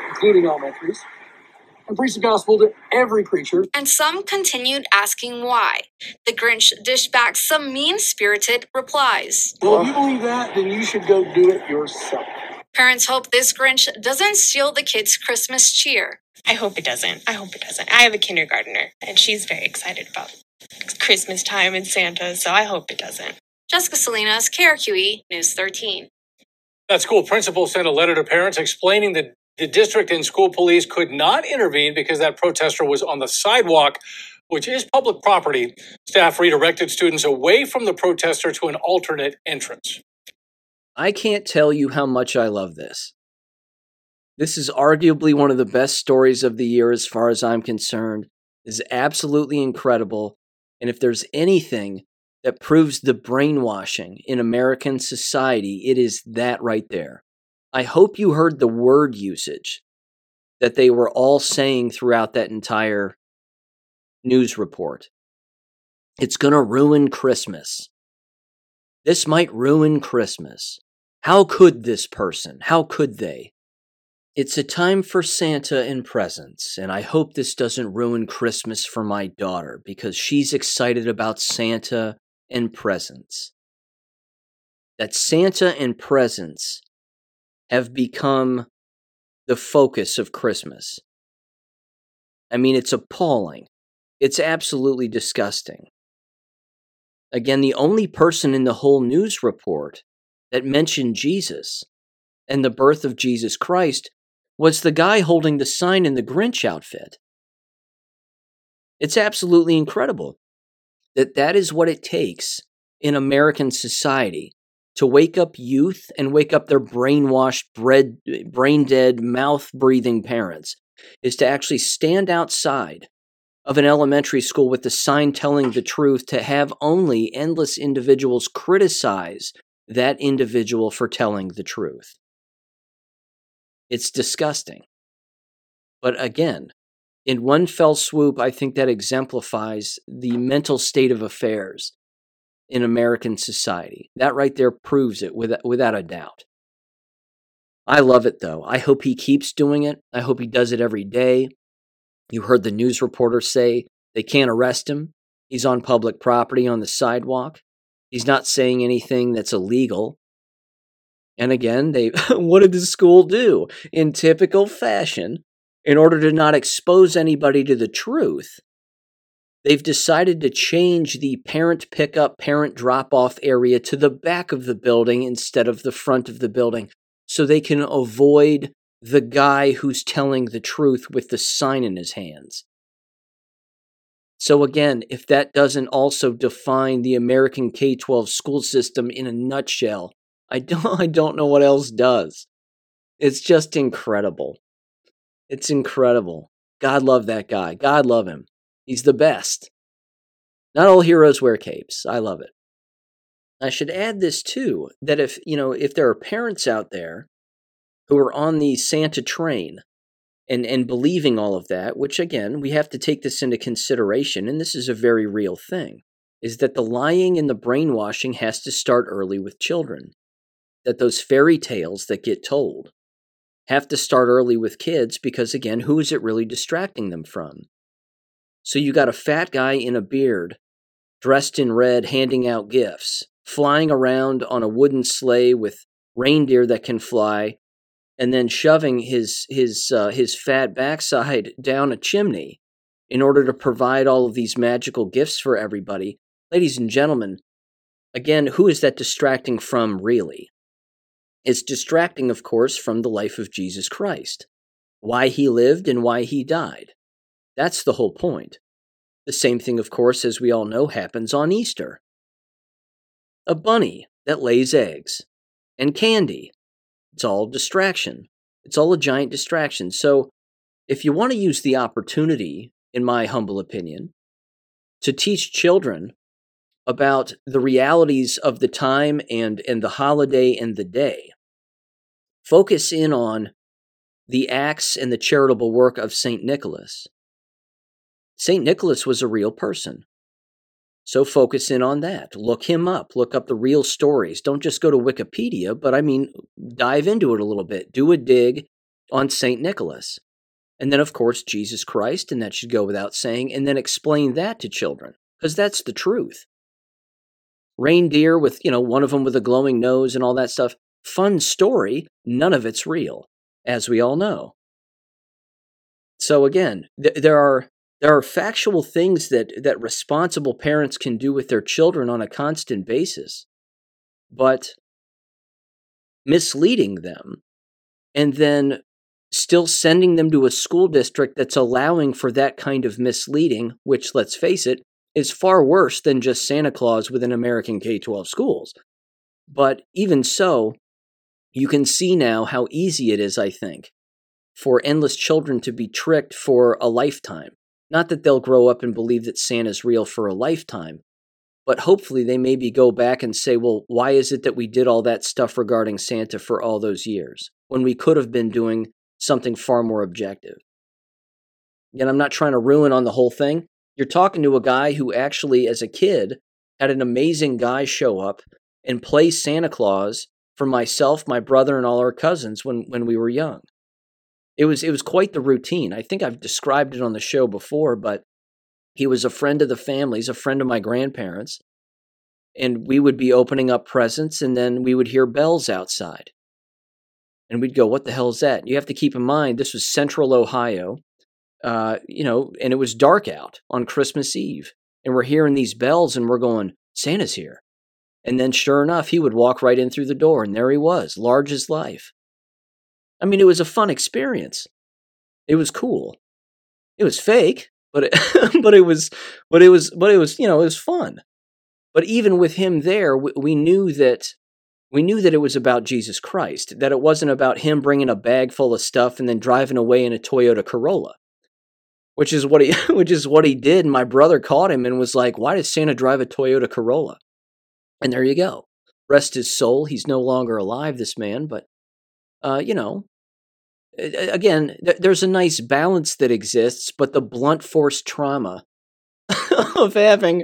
S12: including all elementaries, and preach the gospel to every creature.
S9: And some continued asking why. The Grinch dished back some mean spirited replies.
S12: Well, if you believe that, then you should go do it yourself.
S9: Parents hope this Grinch doesn't steal the kids' Christmas cheer.
S11: I hope it doesn't. I hope it doesn't. I have a kindergartner, and she's very excited about Christmas time and Santa, so I hope it doesn't.
S9: Jessica Salinas, KRQE, News 13.
S8: That school principal sent a letter to parents explaining that the district and school police could not intervene because that protester was on the sidewalk, which is public property. Staff redirected students away from the protester to an alternate entrance.
S2: I can't tell you how much I love this. This is arguably one of the best stories of the year as far as I'm concerned. is absolutely incredible. And if there's anything that proves the brainwashing in American society, it is that right there. I hope you heard the word usage that they were all saying throughout that entire news report. It's going to ruin Christmas. This might ruin Christmas. How could this person? How could they? It's a time for Santa and presents, and I hope this doesn't ruin Christmas for my daughter because she's excited about Santa and presents. That Santa and presents have become the focus of Christmas. I mean, it's appalling. It's absolutely disgusting. Again, the only person in the whole news report that mentioned Jesus and the birth of Jesus Christ was the guy holding the sign in the Grinch outfit. It's absolutely incredible that that is what it takes in American society to wake up youth and wake up their brainwashed, bread, brain dead, mouth breathing parents is to actually stand outside of an elementary school with the sign telling the truth to have only endless individuals criticize that individual for telling the truth. It's disgusting. But again, in one fell swoop, I think that exemplifies the mental state of affairs in American society. That right there proves it without, without a doubt. I love it though. I hope he keeps doing it. I hope he does it every day. You heard the news reporter say they can't arrest him. He's on public property on the sidewalk. He's not saying anything that's illegal. And again, they what did the school do? In typical fashion, in order to not expose anybody to the truth, they've decided to change the parent pickup, parent drop off area to the back of the building instead of the front of the building so they can avoid the guy who's telling the truth with the sign in his hands. So, again, if that doesn't also define the American K 12 school system in a nutshell, I don't, I don't know what else does. It's just incredible. It's incredible. God love that guy. God love him. He's the best. Not all heroes wear capes. I love it. I should add this too that if, you know, if there are parents out there who are on the Santa train and and believing all of that, which again, we have to take this into consideration and this is a very real thing, is that the lying and the brainwashing has to start early with children. That those fairy tales that get told have to start early with kids because, again, who is it really distracting them from? So you got a fat guy in a beard, dressed in red, handing out gifts, flying around on a wooden sleigh with reindeer that can fly, and then shoving his his uh, his fat backside down a chimney in order to provide all of these magical gifts for everybody. Ladies and gentlemen, again, who is that distracting from really? It's distracting, of course, from the life of Jesus Christ, why he lived and why he died. That's the whole point. The same thing, of course, as we all know, happens on Easter. A bunny that lays eggs, and candy It's all distraction. It's all a giant distraction. So, if you want to use the opportunity, in my humble opinion, to teach children about the realities of the time and, and the holiday and the day, focus in on the acts and the charitable work of St. Nicholas. St. Nicholas was a real person. So focus in on that. Look him up. Look up the real stories. Don't just go to Wikipedia, but I mean, dive into it a little bit. Do a dig on St. Nicholas. And then, of course, Jesus Christ, and that should go without saying, and then explain that to children, because that's the truth. Reindeer with, you know, one of them with a glowing nose and all that stuff. Fun story. None of it's real, as we all know. So again, th- there are there are factual things that, that responsible parents can do with their children on a constant basis, but misleading them and then still sending them to a school district that's allowing for that kind of misleading, which, let's face it, is far worse than just Santa Claus within American K 12 schools. But even so, you can see now how easy it is, I think, for endless children to be tricked for a lifetime. Not that they'll grow up and believe that Santa's real for a lifetime, but hopefully they maybe go back and say, well, why is it that we did all that stuff regarding Santa for all those years when we could have been doing something far more objective? And I'm not trying to ruin on the whole thing. You're talking to a guy who actually, as a kid, had an amazing guy show up and play Santa Claus for myself, my brother, and all our cousins when, when we were young. It was it was quite the routine. I think I've described it on the show before, but he was a friend of the family. He's a friend of my grandparents. And we would be opening up presents, and then we would hear bells outside. And we'd go, What the hell is that? You have to keep in mind, this was central Ohio, uh, you know, and it was dark out on Christmas Eve. And we're hearing these bells, and we're going, Santa's here. And then, sure enough, he would walk right in through the door, and there he was, large as life. I mean, it was a fun experience. It was cool. It was fake, but it, but it was, but it was, but it was, you know, it was fun. But even with him there, we, we knew that we knew that it was about Jesus Christ. That it wasn't about him bringing a bag full of stuff and then driving away in a Toyota Corolla, which is what he, which is what he did. And my brother caught him and was like, "Why does Santa drive a Toyota Corolla?" And there you go. Rest his soul. He's no longer alive, this man, but uh, you know, again, th- there's a nice balance that exists, but the blunt force trauma of having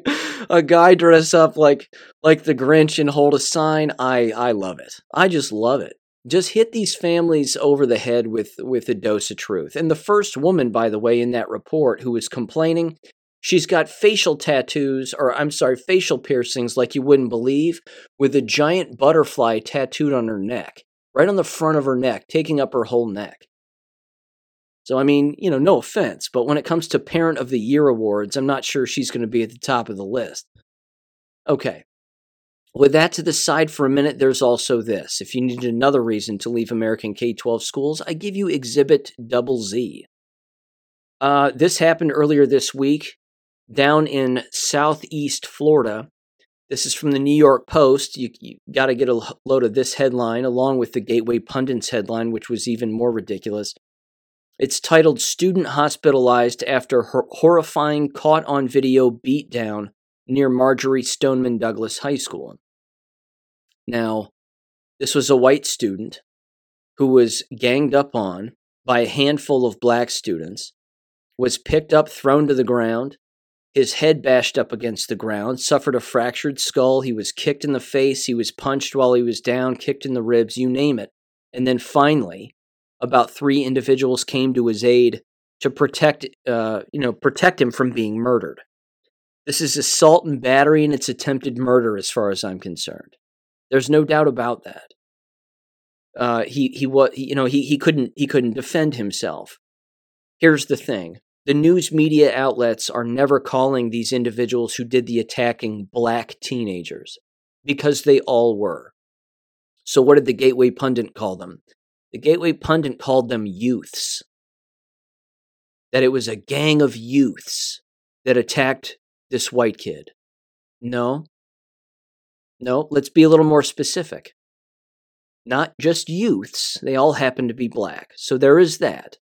S2: a guy dress up like like the Grinch and hold a sign, I I love it. I just love it. Just hit these families over the head with with a dose of truth. And the first woman, by the way, in that report who was complaining, she's got facial tattoos, or I'm sorry, facial piercings like you wouldn't believe, with a giant butterfly tattooed on her neck right on the front of her neck, taking up her whole neck. So, I mean, you know, no offense, but when it comes to Parent of the Year awards, I'm not sure she's going to be at the top of the list. Okay. With that to the side for a minute, there's also this. If you need another reason to leave American K 12 schools, I give you Exhibit Double Z. Uh, this happened earlier this week down in southeast Florida. This is from the New York Post. You, you got to get a load of this headline along with the Gateway Pundit's headline, which was even more ridiculous. It's titled Student Hospitalized After Hor- Horrifying Caught on Video Beatdown Near Marjory Stoneman Douglas High School. Now, this was a white student who was ganged up on by a handful of black students, was picked up, thrown to the ground, his head bashed up against the ground, suffered a fractured skull. He was kicked in the face. He was punched while he was down, kicked in the ribs, you name it. And then finally, about three individuals came to his aid to protect, uh, you know, protect him from being murdered. This is assault and battery, and it's attempted murder, as far as I'm concerned. There's no doubt about that. Uh, he he was, you know, he he couldn't he couldn't defend himself. Here's the thing: the news media outlets are never calling these individuals who did the attacking black teenagers because they all were. So, what did the Gateway Pundit call them? The Gateway Pundit called them youths. That it was a gang of youths that attacked this white kid. No. No, let's be a little more specific. not just youths, they all happen to be black. So there is that.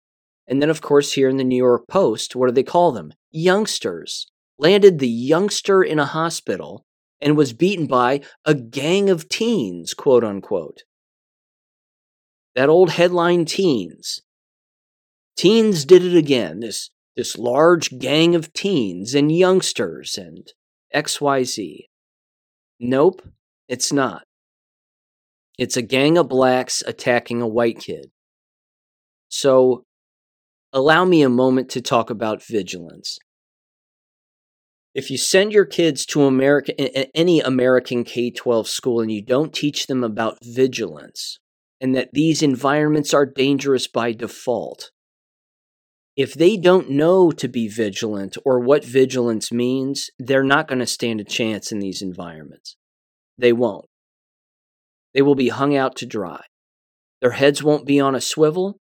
S2: And then, of course, here in the New York Post, what do they call them? Youngsters. Landed the youngster in a hospital and was beaten by a gang of teens, quote unquote. That old headline teens. Teens did it again. This, this large gang of teens and youngsters and XYZ. Nope, it's not. It's a gang of blacks attacking a white kid. So, allow me a moment to talk about vigilance. If you send your kids to America, any American K 12 school and you don't teach them about vigilance and that these environments are dangerous by default, if they don't know to be vigilant or what vigilance means, they're not going to stand a chance in these environments. They won't. They will be hung out to dry. Their heads won't be on a swivel.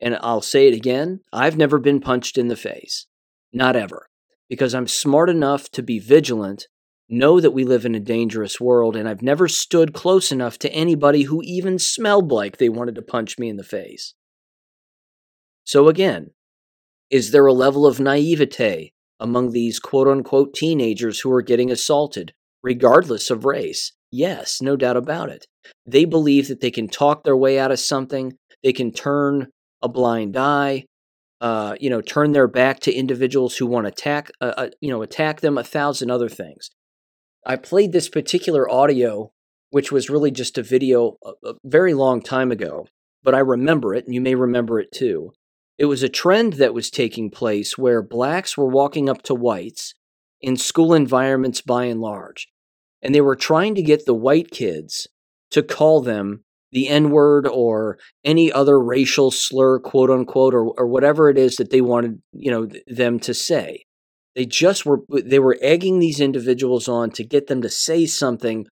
S2: And I'll say it again I've never been punched in the face. Not ever. Because I'm smart enough to be vigilant, know that we live in a dangerous world, and I've never stood close enough to anybody who even smelled like they wanted to punch me in the face. So again, is there a level of naivete among these quote unquote teenagers who are getting assaulted, regardless of race? Yes, no doubt about it. They believe that they can talk their way out of something. They can turn a blind eye, uh, you know, turn their back to individuals who want to attack, uh, uh, you know, attack them. A thousand other things. I played this particular audio, which was really just a video a, a very long time ago, but I remember it, and you may remember it too. It was a trend that was taking place where blacks were walking up to whites in school environments by and large and they were trying to get the white kids to call them the N word or any other racial slur, quote unquote, or, or whatever it is that they wanted, you know, them to say. They just were they were egging these individuals on to get them to say something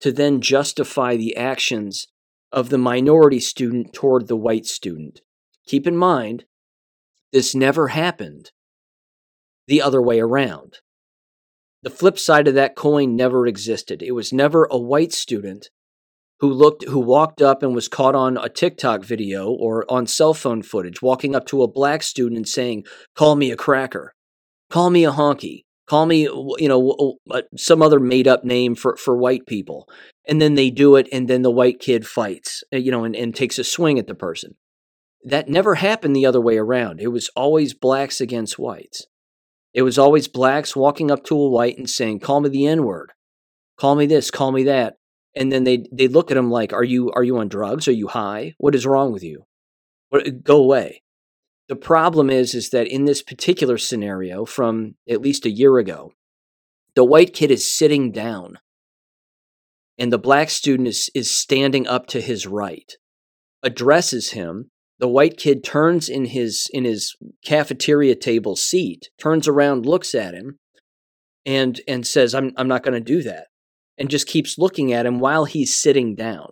S2: to then justify the actions of the minority student toward the white student. Keep in mind, this never happened the other way around. The flip side of that coin never existed. It was never a white student who looked who walked up and was caught on a TikTok video or on cell phone footage walking up to a black student and saying, "Call me a cracker. Call me a honky. Call me, you know, uh, some other made up name for for white people." And then they do it and then the white kid fights, uh, you know, and, and takes a swing at the person. That never happened the other way around. It was always blacks against whites. It was always blacks walking up to a white and saying, "Call me the N word, call me this, call me that," and then they they look at him like, "Are you are you on drugs? Are you high? What is wrong with you? Go away." The problem is is that in this particular scenario, from at least a year ago, the white kid is sitting down, and the black student is is standing up to his right, addresses him, the white kid turns in his in his cafeteria table seat turns around looks at him and and says i'm i'm not going to do that and just keeps looking at him while he's sitting down.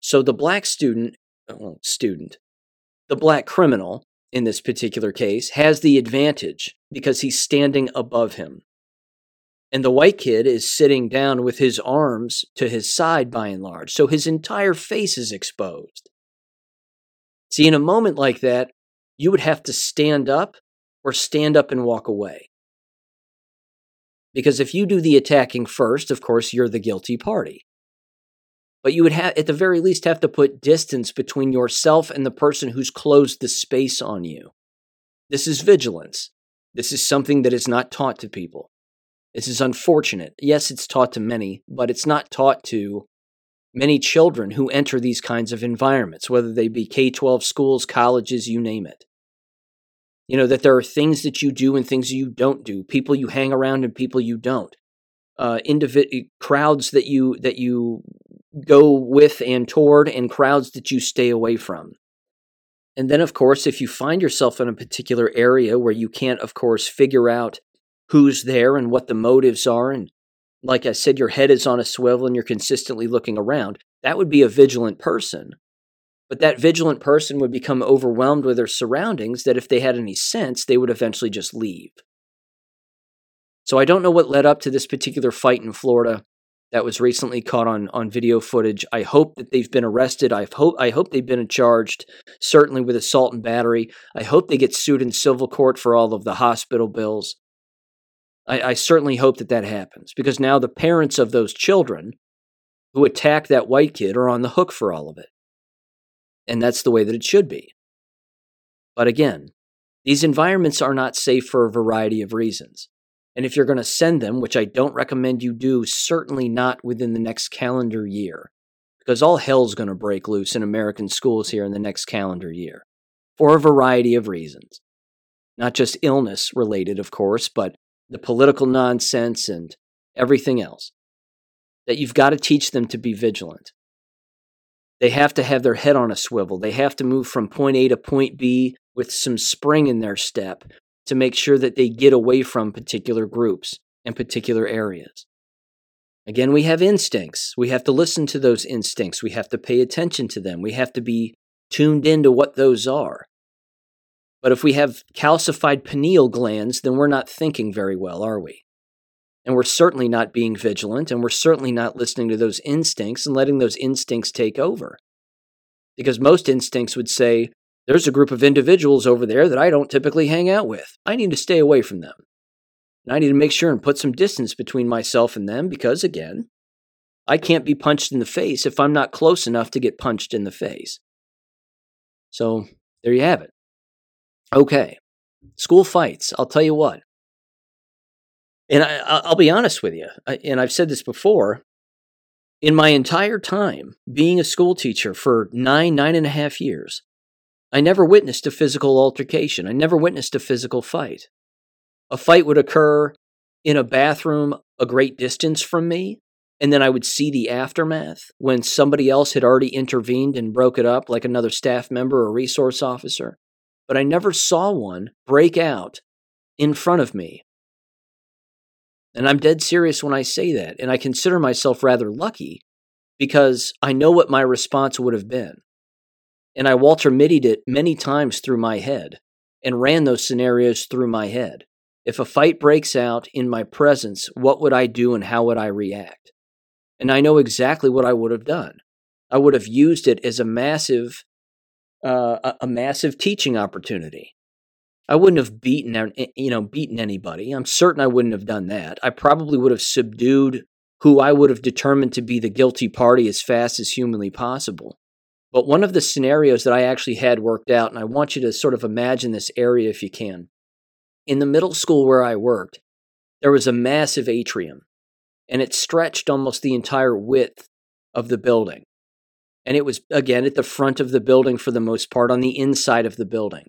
S2: So the black student well, student the black criminal in this particular case has the advantage because he's standing above him. And the white kid is sitting down with his arms to his side by and large so his entire face is exposed. See, in a moment like that, you would have to stand up or stand up and walk away. Because if you do the attacking first, of course, you're the guilty party. But you would have, at the very least, have to put distance between yourself and the person who's closed the space on you. This is vigilance. This is something that is not taught to people. This is unfortunate. Yes, it's taught to many, but it's not taught to many children who enter these kinds of environments, whether they be K 12 schools, colleges, you name it. You know, that there are things that you do and things you don't do, people you hang around and people you don't. Uh, individ- crowds that you that you go with and toward, and crowds that you stay away from. And then, of course, if you find yourself in a particular area where you can't, of course, figure out who's there and what the motives are, and like I said, your head is on a swivel and you're consistently looking around, that would be a vigilant person. But that vigilant person would become overwhelmed with their surroundings that if they had any sense, they would eventually just leave. So I don't know what led up to this particular fight in Florida. that was recently caught on on video footage. I hope that they've been arrested. I hope I hope they've been charged certainly with assault and battery. I hope they get sued in civil court for all of the hospital bills. I, I certainly hope that that happens because now the parents of those children who attacked that white kid are on the hook for all of it. And that's the way that it should be. But again, these environments are not safe for a variety of reasons. And if you're going to send them, which I don't recommend you do, certainly not within the next calendar year, because all hell's going to break loose in American schools here in the next calendar year for a variety of reasons. Not just illness related, of course, but the political nonsense and everything else. That you've got to teach them to be vigilant. They have to have their head on a swivel. They have to move from point A to point B with some spring in their step to make sure that they get away from particular groups and particular areas. Again, we have instincts. We have to listen to those instincts. We have to pay attention to them. We have to be tuned into what those are. But if we have calcified pineal glands, then we're not thinking very well, are we? And we're certainly not being vigilant, and we're certainly not listening to those instincts and letting those instincts take over. Because most instincts would say, there's a group of individuals over there that I don't typically hang out with. I need to stay away from them. And I need to make sure and put some distance between myself and them because, again, I can't be punched in the face if I'm not close enough to get punched in the face. So there you have it. Okay, school fights. I'll tell you what. And I, will be honest with you, and I've said this before. In my entire time being a school teacher for nine, nine and a half years, I never witnessed a physical altercation. I never witnessed a physical fight. A fight would occur in a bathroom a great distance from me, and then I would see the aftermath when somebody else had already intervened and broke it up, like another staff member or resource officer. But I never saw one break out in front of me. And I'm dead serious when I say that, and I consider myself rather lucky because I know what my response would have been. And I Walter Mitty'd it many times through my head and ran those scenarios through my head. If a fight breaks out in my presence, what would I do and how would I react? And I know exactly what I would have done. I would have used it as a massive, uh, a massive teaching opportunity. I wouldn't have beaten, eh, you know, beaten anybody. I'm certain I wouldn't have done that. I probably would have subdued who I would have determined to be the guilty party as fast as humanly possible. But one of the scenarios that I actually had worked out, and I want you to sort of imagine this area if you can. In the middle school where I worked, there was a massive atrium, and it stretched almost the entire width of the building. And it was, again, at the front of the building for the most part, on the inside of the building.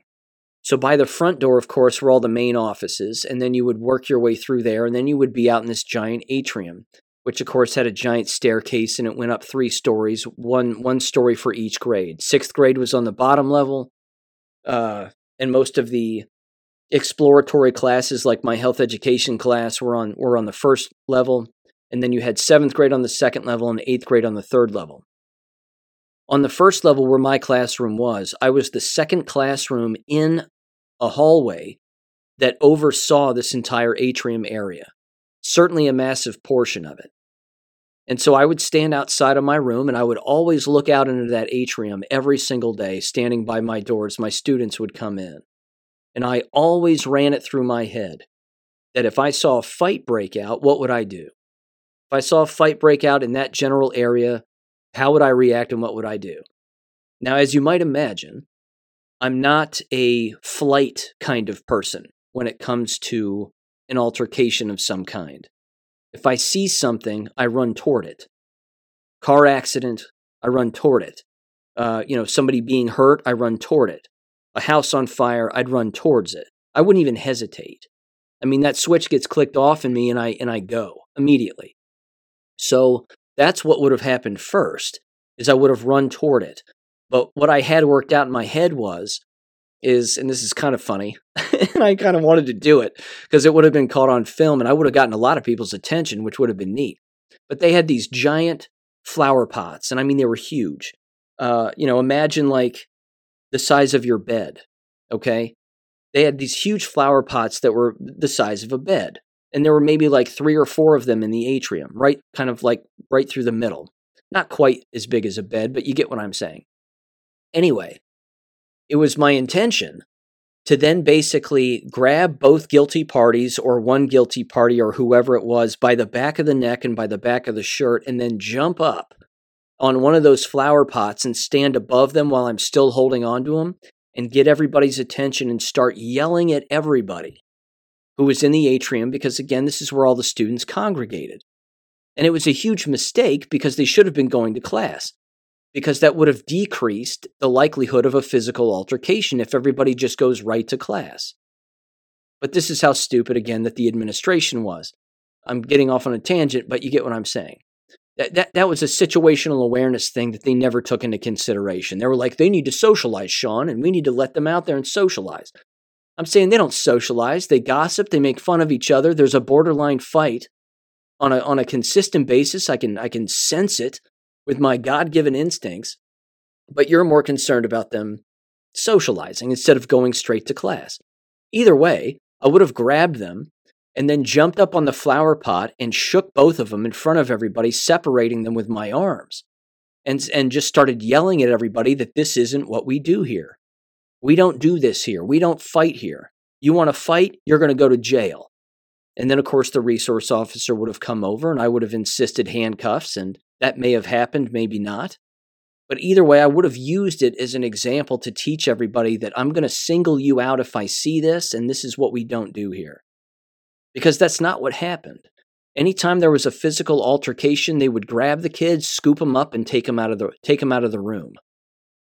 S2: So by the front door, of course, were all the main offices, and then you would work your way through there, and then you would be out in this giant atrium which of course had a giant staircase and it went up three stories, one one story for each grade. Sixth grade was on the bottom level, uh, and most of the exploratory classes, like my health education class, were on were on the first level, and then you had seventh grade on the second level and eighth grade on the third level. On the first level, where my classroom was, I was the second classroom in a hallway that oversaw this entire atrium area, certainly a massive portion of it. And so I would stand outside of my room and I would always look out into that atrium every single day, standing by my doors. My students would come in. And I always ran it through my head that if I saw a fight break out, what would I do? If I saw a fight break out in that general area, how would I react and what would I do? Now, as you might imagine, I'm not a flight kind of person when it comes to an altercation of some kind. If I see something, I run toward it. Car accident, I run toward it. Uh, you know, somebody being hurt, I run toward it. A house on fire, I'd run towards it. I wouldn't even hesitate. I mean, that switch gets clicked off in me and I and I go immediately. So that's what would have happened first is I would have run toward it. But what I had worked out in my head was is, and this is kind of funny, and I kind of wanted to do it because it would have been caught on film and I would have gotten a lot of people's attention, which would have been neat. But they had these giant flower pots, and I mean, they were huge. Uh, you know, imagine like the size of your bed, okay? They had these huge flower pots that were the size of a bed. and there were maybe like three or four of them in the atrium, right, kind of like right through the middle. Not quite as big as a bed, but you get what I'm saying. Anyway, it was my intention to then basically grab both guilty parties or one guilty party or whoever it was by the back of the neck and by the back of the shirt and then jump up on one of those flower pots and stand above them while I'm still holding on to them and get everybody's attention and start yelling at everybody who was in the atrium because, again, this is where all the students congregated. And it was a huge mistake because they should have been going to class, because that would have decreased the likelihood of a physical altercation if everybody just goes right to class. But this is how stupid, again, that the administration was. I'm getting off on a tangent, but you get what I'm saying. That, that, that was a situational awareness thing that they never took into consideration. They were like, they need to socialize, Sean, and we need to let them out there and socialize. I'm saying they don't socialize. They gossip. They make fun of each other. There's a borderline fight on a on a consistent basis. I can I can sense it with my God given instincts. But you're more concerned about them socializing instead of going straight to class. Either way, I would have grabbed them and then jumped up on the flower pot and shook both of them in front of everybody, separating them with my arms. And, and just started yelling at everybody that this isn't what we do here. We don't do this here. We don't fight here. You want to fight? You're going to go to jail. And then, of course, the resource officer would have come over and I would have insisted handcuffs, and that may have happened, maybe not. But either way, I would have used it as an example to teach everybody that I'm going to single you out if I see this, and this is what we don't do here. Because that's not what happened. Anytime there was a physical altercation, they would grab the kids, scoop them up, and take them out of the, take them out of the room.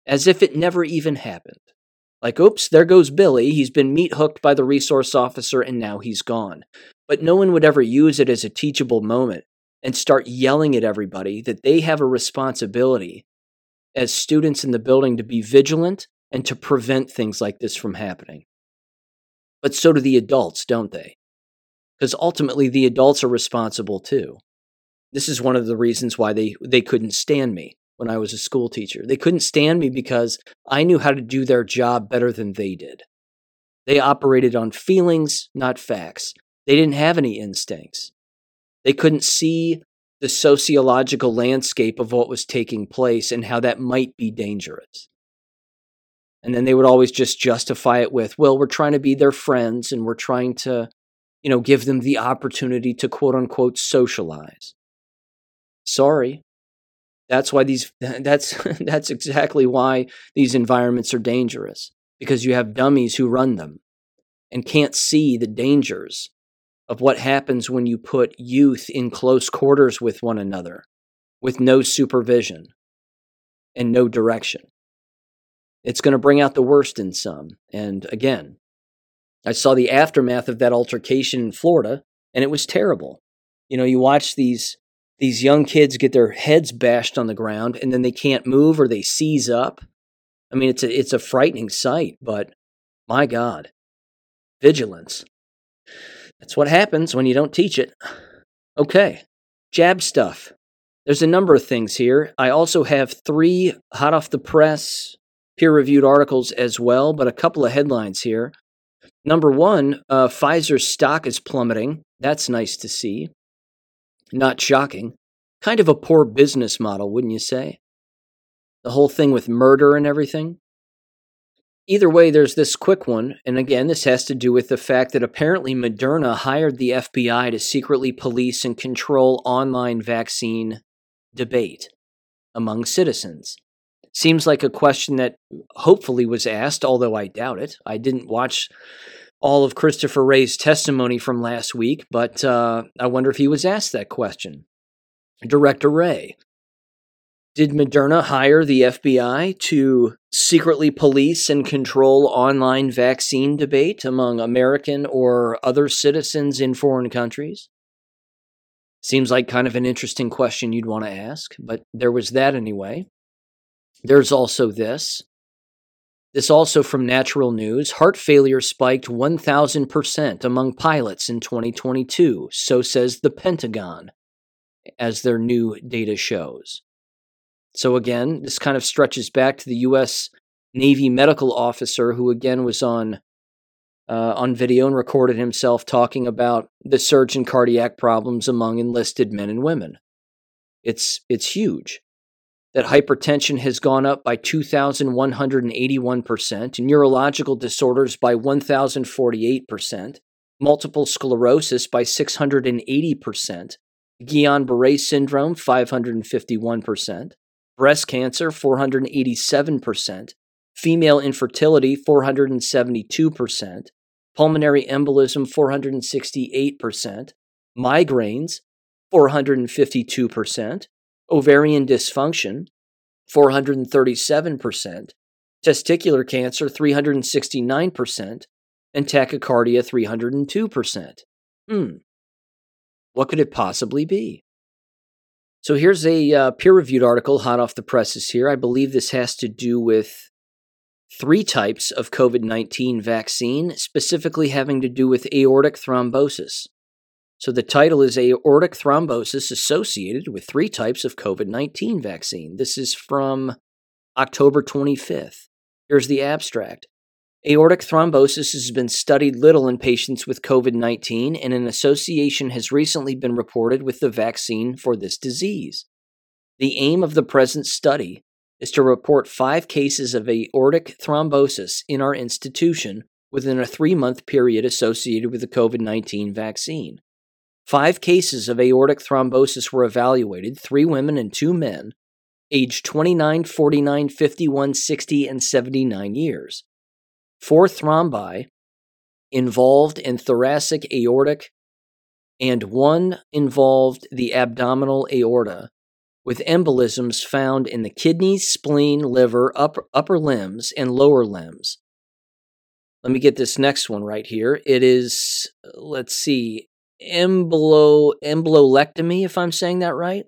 S2: As if it never even happened. Like, oops, there goes Billy. He's been meat hooked by the resource officer and now he's gone. But no one would ever use it as a teachable moment and start yelling at everybody that they have a responsibility as students in the building to be vigilant and to prevent things like this from happening. But so do the adults, don't they? Because ultimately, the adults are responsible too. This is one of the reasons why they, they couldn't stand me when I was a school teacher. They couldn't stand me because I knew how to do their job better than they did. They operated on feelings, not facts. They didn't have any instincts. They couldn't see the sociological landscape of what was taking place and how that might be dangerous. And then they would always just justify it with, well, we're trying to be their friends and we're trying to, you know, give them the opportunity to quote unquote socialize. Sorry, that's why these that's that's exactly why these environments are dangerous because you have dummies who run them and can't see the dangers of what happens when you put youth in close quarters with one another with no supervision and no direction. It's going to bring out the worst in some. And again, I saw the aftermath of that altercation in Florida and it was terrible. You know, you watch these these young kids get their heads bashed on the ground and then they can't move or they seize up. I mean, it's a, it's a frightening sight, but my God, vigilance. That's what happens when you don't teach it. Okay, jab stuff. There's a number of things here. I also have three hot off the press peer reviewed articles as well, but a couple of headlines here. Number one, uh, Pfizer's stock is plummeting. That's nice to see. Not shocking. Kind of a poor business model, wouldn't you say? The whole thing with murder and everything. Either way, there's this quick one, and again, this has to do with the fact that apparently Moderna hired the FBI to secretly police and control online vaccine debate among citizens. Seems like a question that hopefully was asked, although I doubt it. I didn't watch all of Christopher Wray's testimony from last week, but uh, I wonder if he was asked that question. Director Wray, did Moderna hire the FBI to secretly police and control online vaccine debate among American or other citizens in foreign countries? Seems like kind of an interesting question you'd want to ask, but there was that anyway. There's also this this also from Natural News heart failure spiked 1,000% among pilots in 2022, so says the Pentagon, as their new data shows. So, again, this kind of stretches back to the U.S. Navy medical officer who, again, was on uh, on video and recorded himself talking about the surge in cardiac problems among enlisted men and women. It's, it's huge. That hypertension has gone up by 2,181%, neurological disorders by 1,048%, multiple sclerosis by 680%, Guillain Barre syndrome 551%, breast cancer 487%, female infertility 472%, pulmonary embolism 468%, migraines 452%, ovarian dysfunction 437%, testicular cancer 369%, and tachycardia 302%. Hmm. What could it possibly be? So here's a uh, peer reviewed article hot off the presses here. I believe this has to do with three types of COVID 19 vaccine, specifically having to do with aortic thrombosis. So the title is Aortic Thrombosis Associated with Three Types of COVID 19 Vaccine. This is from October 25th. Here's the abstract. Aortic thrombosis has been studied little in patients with COVID 19, and an association has recently been reported with the vaccine for this disease. The aim of the present study is to report five cases of aortic thrombosis in our institution within a three month period associated with the COVID 19 vaccine. Five cases of aortic thrombosis were evaluated three women and two men, aged 29, 49, 51, 60, and 79 years. Four thrombi involved in thoracic aortic, and one involved the abdominal aorta, with embolisms found in the kidneys, spleen, liver, upper, upper limbs, and lower limbs. Let me get this next one right here. It is, let's see, embolo, embolectomy, if I'm saying that right,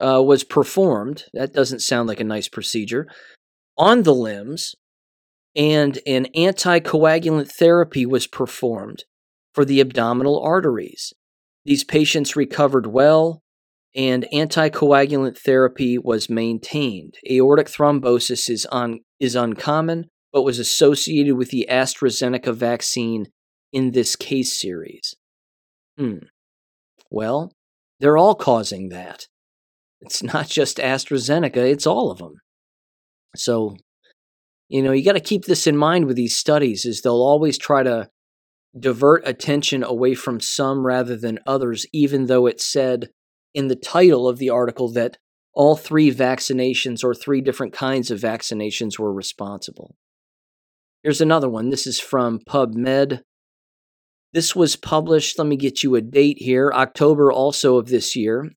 S2: uh, was performed. That doesn't sound like a nice procedure. On the limbs, and an anticoagulant therapy was performed for the abdominal arteries. These patients recovered well and anticoagulant therapy was maintained. Aortic thrombosis is, on, is uncommon, but was associated with the AstraZeneca vaccine in this case series. Hmm. Well, they're all causing that. It's not just AstraZeneca, it's all of them. So, you know, you got to keep this in mind with these studies is they'll always try to divert attention away from some rather than others even though it said in the title of the article that all three vaccinations or three different kinds of vaccinations were responsible. Here's another one. This is from PubMed. This was published, let me get you a date here, October also of this year.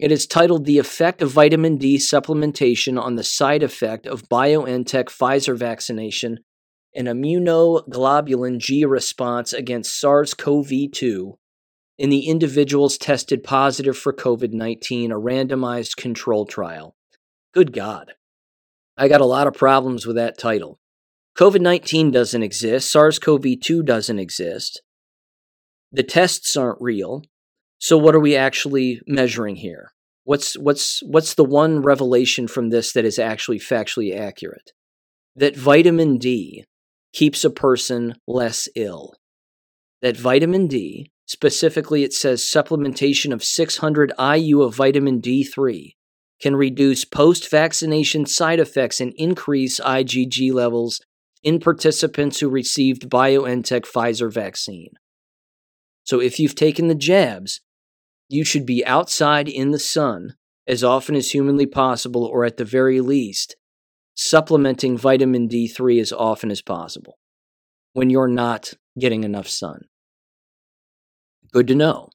S2: It is titled The Effect of Vitamin D Supplementation on the Side Effect of BioNTech Pfizer Vaccination and Immunoglobulin G Response Against SARS CoV 2 in the individuals tested positive for COVID 19, a randomized control trial. Good God. I got a lot of problems with that title. COVID 19 doesn't exist, SARS CoV 2 doesn't exist, the tests aren't real. So, what are we actually measuring here? What's, what's, what's the one revelation from this that is actually factually accurate? That vitamin D keeps a person less ill. That vitamin D, Specifically, it says supplementation of 600 IU of vitamin D3 can reduce post vaccination side effects and increase IgG levels in participants who received BioNTech Pfizer vaccine. So, if you've taken the jabs, you should be outside in the sun as often as humanly possible, or at the very least, supplementing vitamin D3 as often as possible when you're not getting enough sun. Good to know.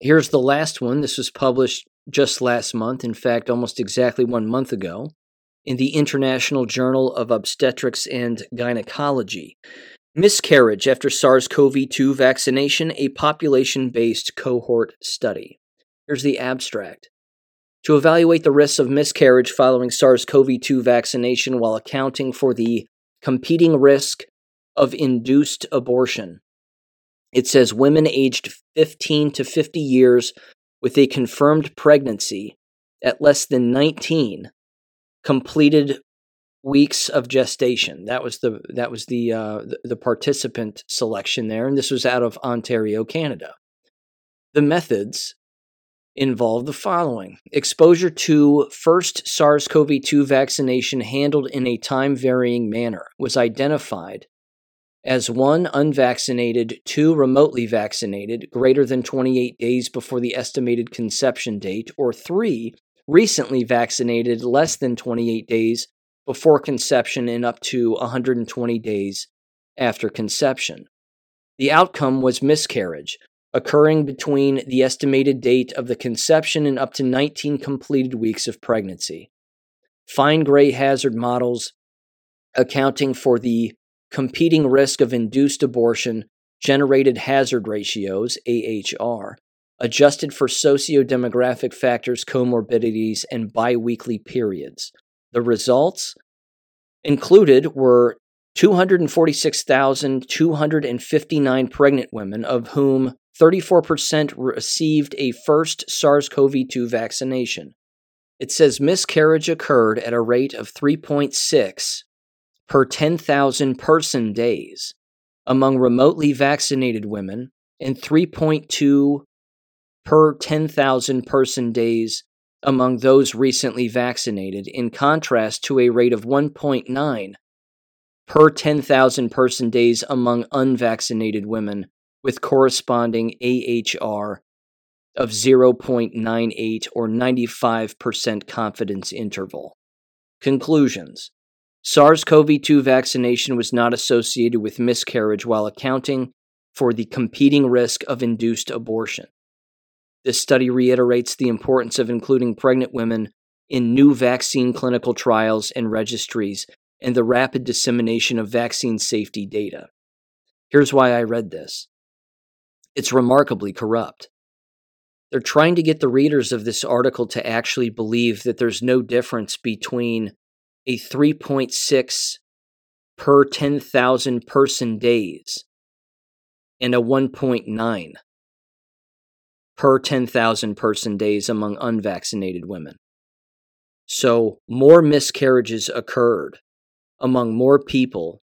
S2: Here's the last one. This was published just last month, in fact, almost exactly one month ago, in the International Journal of Obstetrics and Gynecology. Miscarriage after SARS CoV 2 vaccination, a population based cohort study. Here's the abstract. To evaluate the risks of miscarriage following SARS CoV 2 vaccination while accounting for the competing risk of induced abortion. It says women aged 15 to 50 years with a confirmed pregnancy at less than 19 completed weeks of gestation. That was the that was the uh, the, participant selection there, and this was out of Ontario, Canada. The methods involve the following: exposure to first SARS-CoV-2 vaccination handled in a time varying manner was identified as one unvaccinated, two remotely vaccinated, greater than 28 days before the estimated conception date, or three recently vaccinated, less than 28 days before conception and up to 120 days after conception. The outcome was miscarriage, occurring between the estimated date of the conception and up to 19 completed weeks of pregnancy. Fine-Gray hazard models accounting for the competing risk of induced abortion generated hazard ratios, AHR, adjusted for socio-demographic factors, comorbidities, and biweekly periods. The results included were 246,259 pregnant women, of whom 34% received a first SARS CoV 2 vaccination. It says miscarriage occurred at a rate of 3.6 per 10,000 person days among remotely vaccinated women and 3.2 per 10,000 person days among those recently vaccinated, in contrast to a rate of 1.9 per 10,000 person days among unvaccinated women, with corresponding AHR of 0.98 or 95% confidence interval. Conclusions SARS CoV 2 vaccination was not associated with miscarriage while accounting for the competing risk of induced abortion. This study reiterates the importance of including pregnant women in new vaccine clinical trials and registries and the rapid dissemination of vaccine safety data. Here's why I read this it's remarkably corrupt. They're trying to get the readers of this article to actually believe that there's no difference between a 3.6 per 10,000 person days and a 1.9 per 10,000 person days among unvaccinated women. So, more miscarriages occurred among more people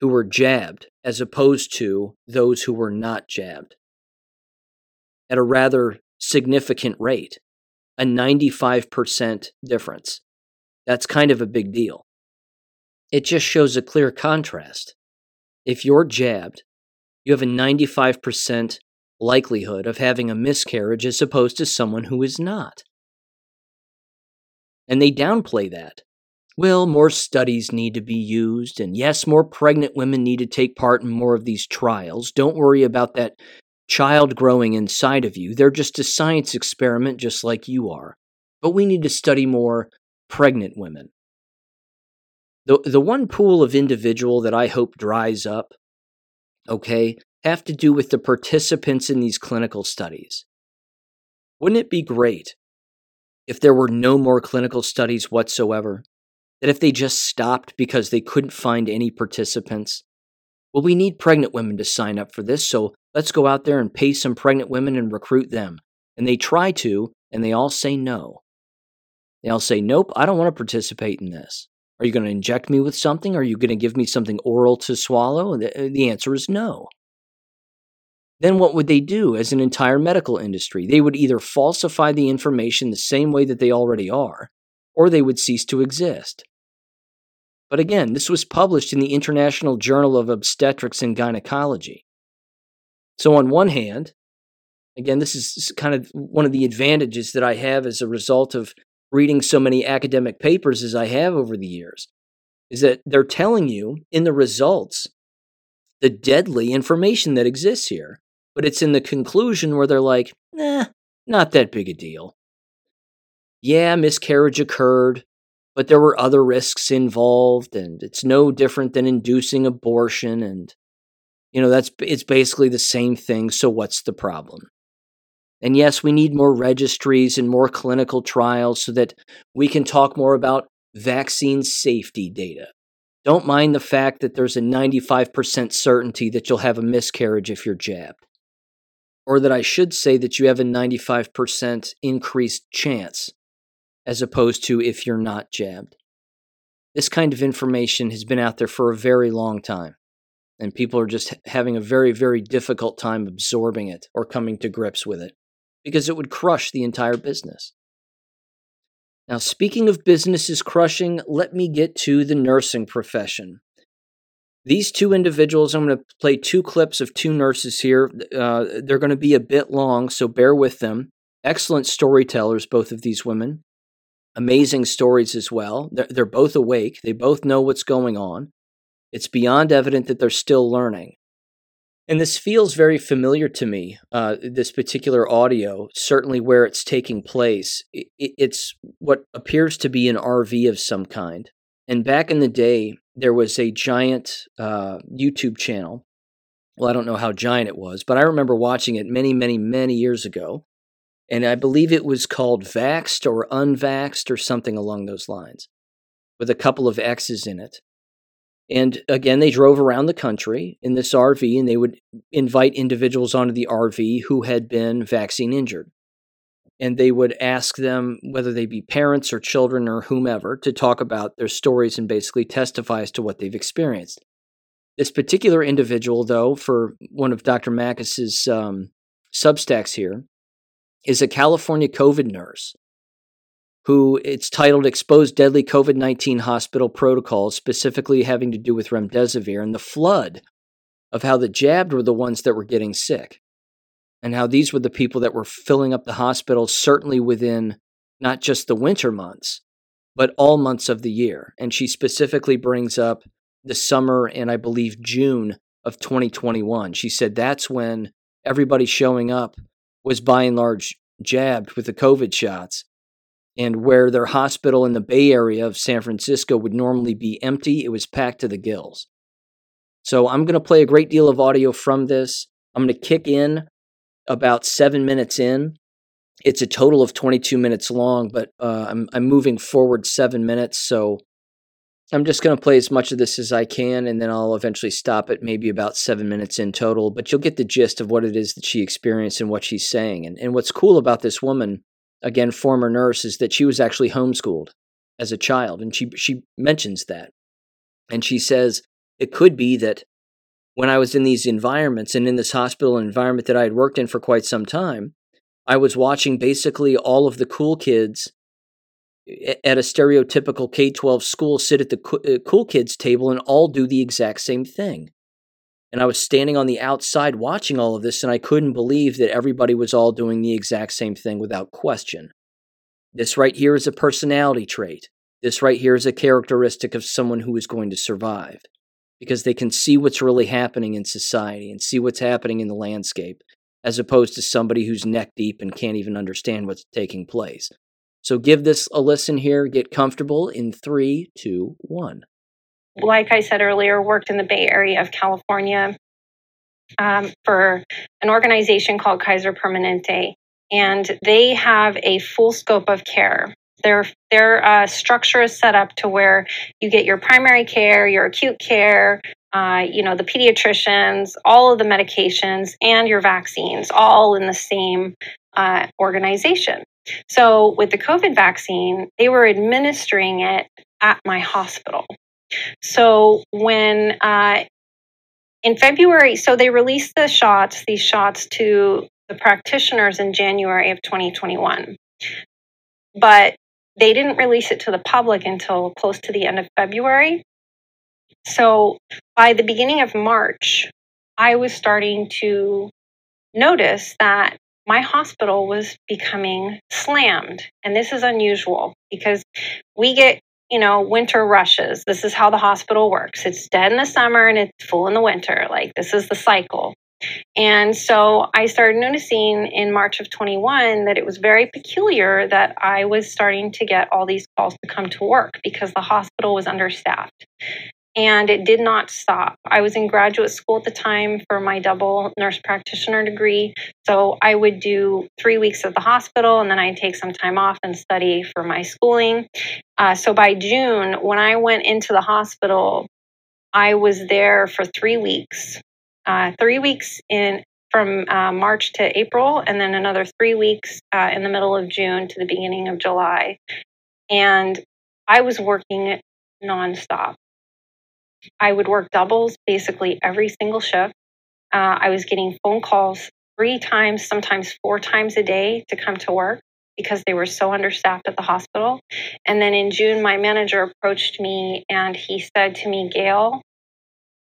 S2: who were jabbed as opposed to those who were not jabbed at a rather significant rate, a 95% difference. That's kind of a big deal. It just shows a clear contrast. If you're jabbed, you have a 95% likelihood of having a miscarriage as opposed to someone who is not. And they downplay that. Well, more studies need to be used, and yes, more pregnant women need to take part in more of these trials. Don't worry about that child growing inside of you. They're just a science experiment, just like you are. But we need to study more pregnant women. The, the one pool of individual that I hope dries up, okay, have to do with the participants in these clinical studies. Wouldn't it be great if there were no more clinical studies whatsoever? That if they just stopped because they couldn't find any participants? Well, we need pregnant women to sign up for this, so let's go out there and pay some pregnant women and recruit them. And they try to, and they all say no. They all say, Nope, I don't want to participate in this. Are you going to inject me with something? Are you going to give me something oral to swallow? The, uh, the answer is no. Then what would they do as an entire medical industry? They would either falsify the information the same way that they already are, or they would cease to exist. But again, this was published in the International Journal of Obstetrics and Gynecology. So, on one hand, again, this is kind of one of the advantages that I have as a result of reading so many academic papers as I have over the years, is that they're telling you in the results the deadly information that exists here. But it's in the conclusion where they're like, nah, not that big a deal. Yeah, miscarriage occurred, but there were other risks involved, and it's no different than inducing abortion. And, you know, that's it's basically the same thing. So what's the problem? And yes, we need more registries and more clinical trials so that we can talk more about vaccine safety data. Don't mind the fact that there's a 95% certainty that you'll have a miscarriage if you're jabbed. Or that I should say that you have a 95% increased chance as opposed to if you're not jabbed. This kind of information has been out there for a very long time, and people are just having a very, very difficult time absorbing it or coming to grips with it because it would crush the entire business. Now, speaking of businesses crushing, let me get to the nursing profession. These two individuals, I'm going to play two clips of two nurses here. Uh, they're going to be a bit long, so bear with them. Excellent storytellers, both of these women. Amazing stories as well. They're, they're both awake, they both know what's going on. It's beyond evident that they're still learning. And this feels very familiar to me, uh, this particular audio, certainly where it's taking place. It, it's what appears to be an RV of some kind. And back in the day, there was a giant uh, YouTube channel. Well, I don't know how giant it was, but I remember watching it many, many, many years ago. And I believe it was called Vaxxed or Unvaxxed or something along those lines, with a couple of X's in it. And again, they drove around the country in this RV and they would invite individuals onto the RV who had been vaccine injured. And they would ask them, whether they be parents or children or whomever, to talk about their stories and basically testify as to what they've experienced. This particular individual, though, for one of Dr. Makis's um, substacks here, is a California COVID nurse who it's titled Exposed Deadly COVID 19 Hospital Protocols, specifically having to do with remdesivir and the flood of how the jabbed were the ones that were getting sick and how these were the people that were filling up the hospitals, certainly within not just the winter months, but all months of the year. And she specifically brings up the summer and I believe June of 2021. She said that's when everybody showing up was by and large jabbed with the COVID shots and where their hospital in the Bay Area of San Francisco would normally be empty, it was packed to the gills. So I'm going to play a great deal of audio from this. I'm going to kick in about seven minutes in. It's a total of 22 minutes long, but uh, I'm, I'm moving forward seven minutes. So I'm just going to play as much of this as I can, and then I'll eventually stop at maybe about seven minutes in total. But you'll get the gist of what it is that she experienced and what she's saying. And, and what's cool about this woman again, former nurse, is that she was actually homeschooled as a child. And she, she mentions that. And she says, it could be that when I was in these environments and in this hospital environment that I had worked in for quite some time, I was watching basically all of the cool kids at a stereotypical K 12 school sit at the uh, cool kids table and all do the exact same thing. And I was standing on the outside watching all of this, and I couldn't believe that everybody was all doing the exact same thing without question. This right here is a personality trait. This right here is a characteristic of someone who is going to survive because they can see what's really happening in society and see what's happening in the landscape, as opposed to somebody who's neck deep and can't even understand what's taking place. So give this a listen here, get comfortable in three, two, one
S13: like I said earlier, worked in the Bay Area of California um, for an organization called Kaiser Permanente, and they have a full scope of care. Their their uh, structure is set up to where you get your primary care, your acute care, uh, you know, the pediatricians, all of the medications, and your vaccines, all in the same uh, organization. So, with the COVID vaccine, they were administering it at my hospital. So when uh, in February, so they released the shots, these shots to the practitioners in January of 2021, but they didn't release it to the public until close to the end of February. So by the beginning of March, I was starting to notice that my hospital was becoming slammed. And this is unusual because we get you know, winter rushes. This is how the hospital works. It's dead in the summer and it's full in the winter. Like this is the cycle. And so I started noticing in March of 21 that it was very peculiar that I was starting to get all these calls to come to work because the hospital was understaffed and it did not stop. I was in graduate school at the time for my double nurse practitioner degree. So I would do three weeks at the hospital and then I'd take some time off and study for my schooling. Uh, so by June, when I went into the hospital, I was there for three weeks. Uh, three weeks in from uh, March to April, and then another three weeks uh, in the middle of June to the beginning of July. And I was working nonstop. I would work doubles basically every single shift. Uh, I was getting phone calls three times, sometimes four times a day to come to work because they were so understaffed at the hospital. And then in June, my manager approached me and he said to me, Gail,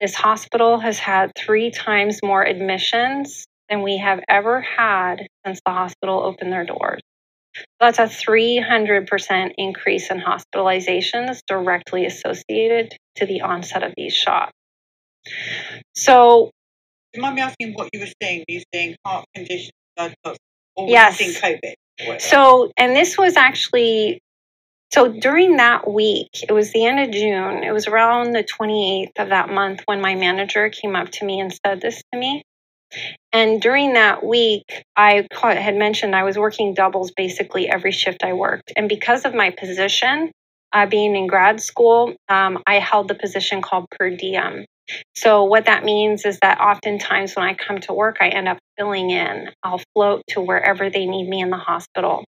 S13: this hospital has had three times more admissions than we have ever had since the hospital opened their doors. That's a 300% increase in hospitalizations directly associated to the onset of these shots. So,
S14: Do you mind me asking what you were saying? Were you saying heart condition, blood clots, or were
S13: Yes.
S14: COVID?
S13: So, and this was actually, so during that week, it was the end of June, it was around the 28th of that month when my manager came up to me and said this to me. And during that week, I had mentioned I was working doubles basically every shift I worked. And because of my position, uh, being in grad school, um, I held the position called per diem. So, what that means is that oftentimes when I come to work, I end up filling in. I'll float to wherever they need me in the hospital.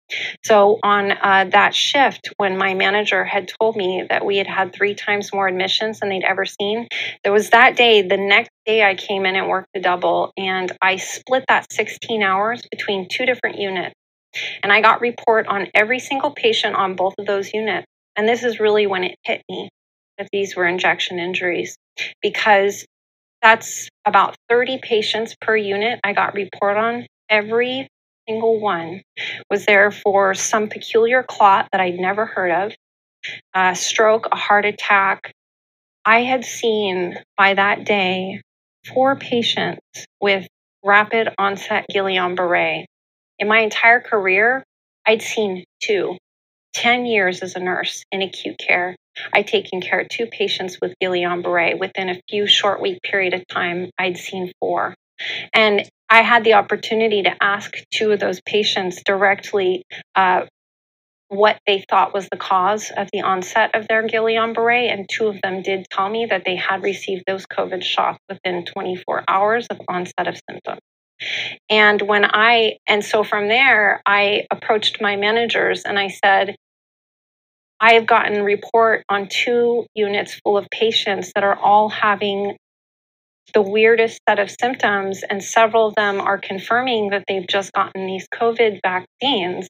S13: So, on uh, that shift, when my manager had told me that we had had three times more admissions than they'd ever seen, there was that day, the next day, I came in and worked a double, and I split that 16 hours between two different units. And I got report on every single patient on both of those units. And this is really when it hit me that these were injection injuries because that's about 30 patients per unit I got report on. Every single one was there for some peculiar clot that I'd never heard of, a stroke, a heart attack. I had seen by that day four patients with rapid onset Guillain Barre. In my entire career, I'd seen two. 10 years as a nurse in acute care. I'd taken care of two patients with Guillain Barre. Within a few short week period of time, I'd seen four. And I had the opportunity to ask two of those patients directly uh, what they thought was the cause of the onset of their Guillain Barre. And two of them did tell me that they had received those COVID shots within 24 hours of onset of symptoms. And when I, and so from there, I approached my managers and I said, I have gotten report on two units full of patients that are all having the weirdest set of symptoms, and several of them are confirming that they've just gotten these COVID vaccines.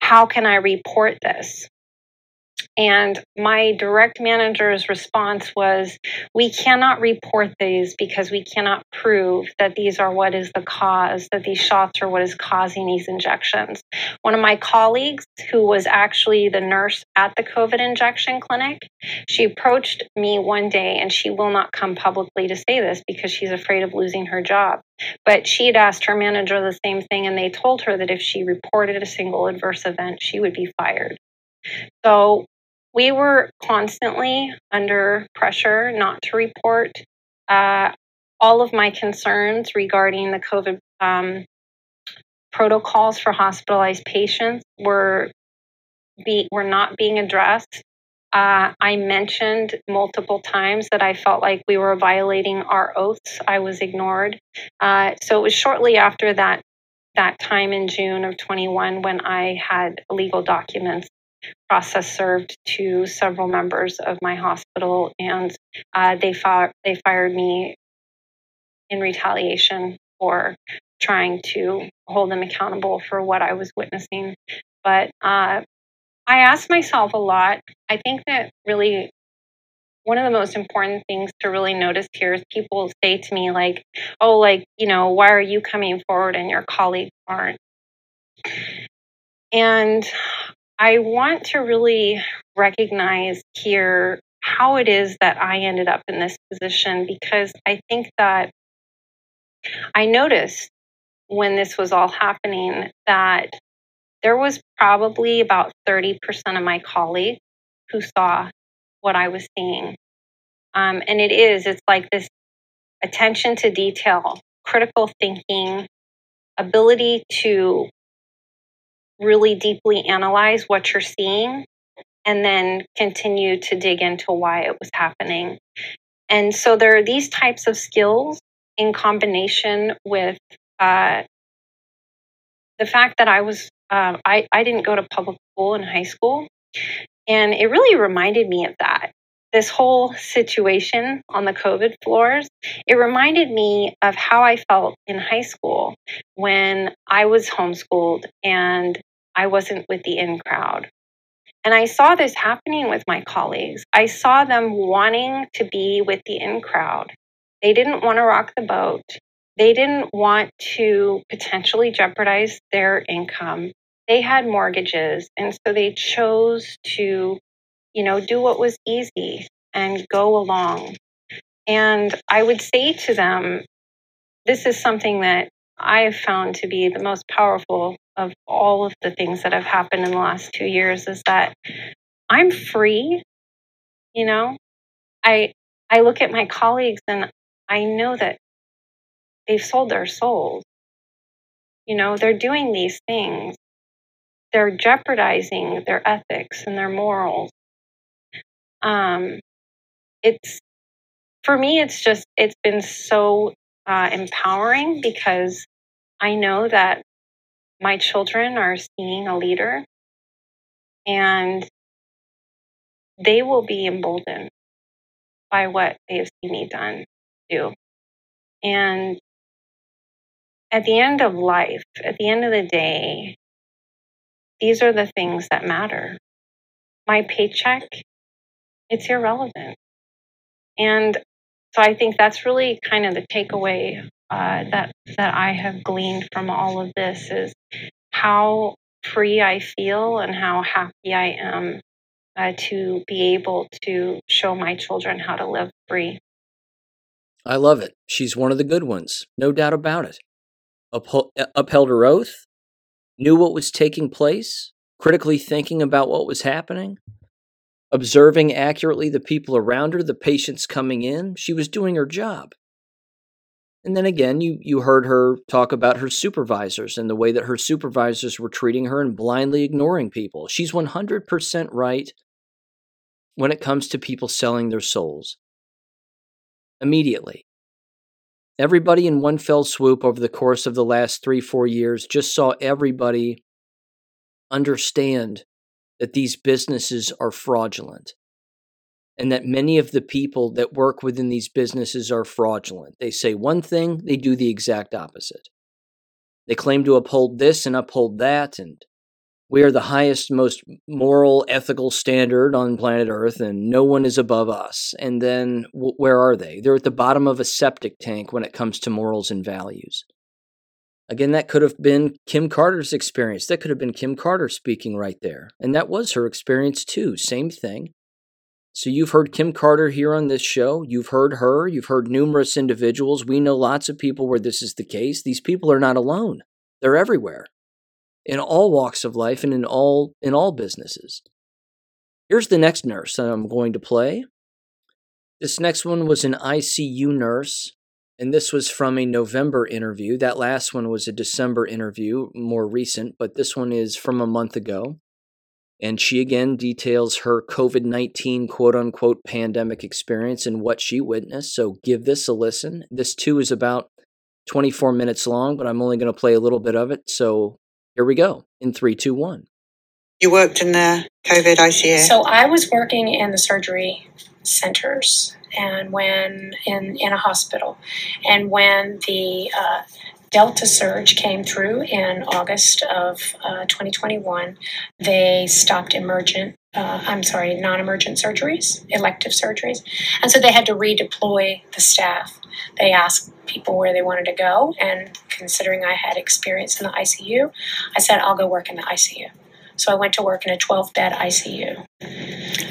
S13: How can I report this? And my direct manager's response was, We cannot report these because we cannot prove that these are what is the cause, that these shots are what is causing these injections. One of my colleagues, who was actually the nurse at the COVID injection clinic, she approached me one day and she will not come publicly to say this because she's afraid of losing her job. But she had asked her manager the same thing, and they told her that if she reported a single adverse event, she would be fired. So we were constantly under pressure not to report. Uh, all of my concerns regarding the COVID um, protocols for hospitalized patients were be, were not being addressed. Uh, I mentioned multiple times that I felt like we were violating our oaths. I was ignored. Uh, so it was shortly after that that time in June of 21 when I had legal documents process served to several members of my hospital, and uh, they fi- they fired me in retaliation for trying to hold them accountable for what I was witnessing. But uh, I asked myself a lot. I think that really one of the most important things to really notice here is people say to me like, "Oh, like you know, why are you coming forward and your colleagues aren't?" And I want to really recognize here how it is that I ended up in this position because I think that I noticed when this was all happening that there was probably about 30% of my colleagues who saw what I was seeing. Um, and it is, it's like this attention to detail, critical thinking, ability to really deeply analyze what you're seeing and then continue to dig into why it was happening. And so there are these types of skills in combination with uh, the fact that I was, uh, I, I didn't go to public school in high school. And it really reminded me of that. This whole situation on the COVID floors, it reminded me of how I felt in high school when I was homeschooled and I wasn't with the in crowd. And I saw this happening with my colleagues. I saw them wanting to be with the in crowd. They didn't want to rock the boat. They didn't want to potentially jeopardize their income. They had mortgages, and so they chose to, you know, do what was easy and go along. And I would say to them, this is something that I have found to be the most powerful of all of the things that have happened in the last two years is that I'm free. You know, I I look at my colleagues and I know that they've sold their souls. You know, they're doing these things. They're jeopardizing their ethics and their morals. Um, it's for me, it's just it's been so uh, empowering because I know that my children are seeing a leader and they will be emboldened by what they have seen me done do. And at the end of life, at the end of the day, these are the things that matter. My paycheck, it's irrelevant. And so I think that's really kind of the takeaway uh, that that I have gleaned from all of this is how free I feel and how happy I am uh, to be able to show my children how to live free.
S2: I love it. She's one of the good ones, no doubt about it. Upheld, upheld her oath, knew what was taking place, critically thinking about what was happening, observing accurately the people around her, the patients coming in. She was doing her job. And then again, you, you heard her talk about her supervisors and the way that her supervisors were treating her and blindly ignoring people. She's 100% right when it comes to people selling their souls. Immediately. Everybody in one fell swoop over the course of the last three, four years just saw everybody understand that these businesses are fraudulent and that many of the people that work within these businesses are fraudulent. They say one thing, they do the exact opposite. They claim to uphold this and uphold that, and we are the highest, most moral, ethical standard on planet Earth, and no one is above us. And then w- where are they? They're at the bottom of a septic tank when it comes to morals and values. Again, that could have been Kim Carter's experience. That could have been Kim Carter speaking right there. And that was her experience too. Same thing. So you've heard Kim Carter here on this show. You've heard her. You've heard numerous individuals. We know lots of people where this is the case. These people are not alone. They're everywhere. In all walks of life and in all in all businesses. Here's the next nurse that I'm going to play. This next one was an ICU nurse, and this was from a November interview. That last one was a December interview, more recent, but this one is from a month ago. And she again details her COVID 19 quote unquote pandemic experience and what she witnessed. So give this a listen. This too is about 24 minutes long, but I'm only going to play a little bit of it. So here we go in three, two, one.
S14: You worked in the COVID ICU?
S15: So I was working in the surgery centers and when in, in a hospital. And when the uh, Delta surge came through in August of uh, 2021. They stopped emergent, uh, I'm sorry, non emergent surgeries, elective surgeries. And so they had to redeploy the staff. They asked people where they wanted to go. And considering I had experience in the ICU, I said, I'll go work in the ICU. So I went to work in a 12 bed ICU.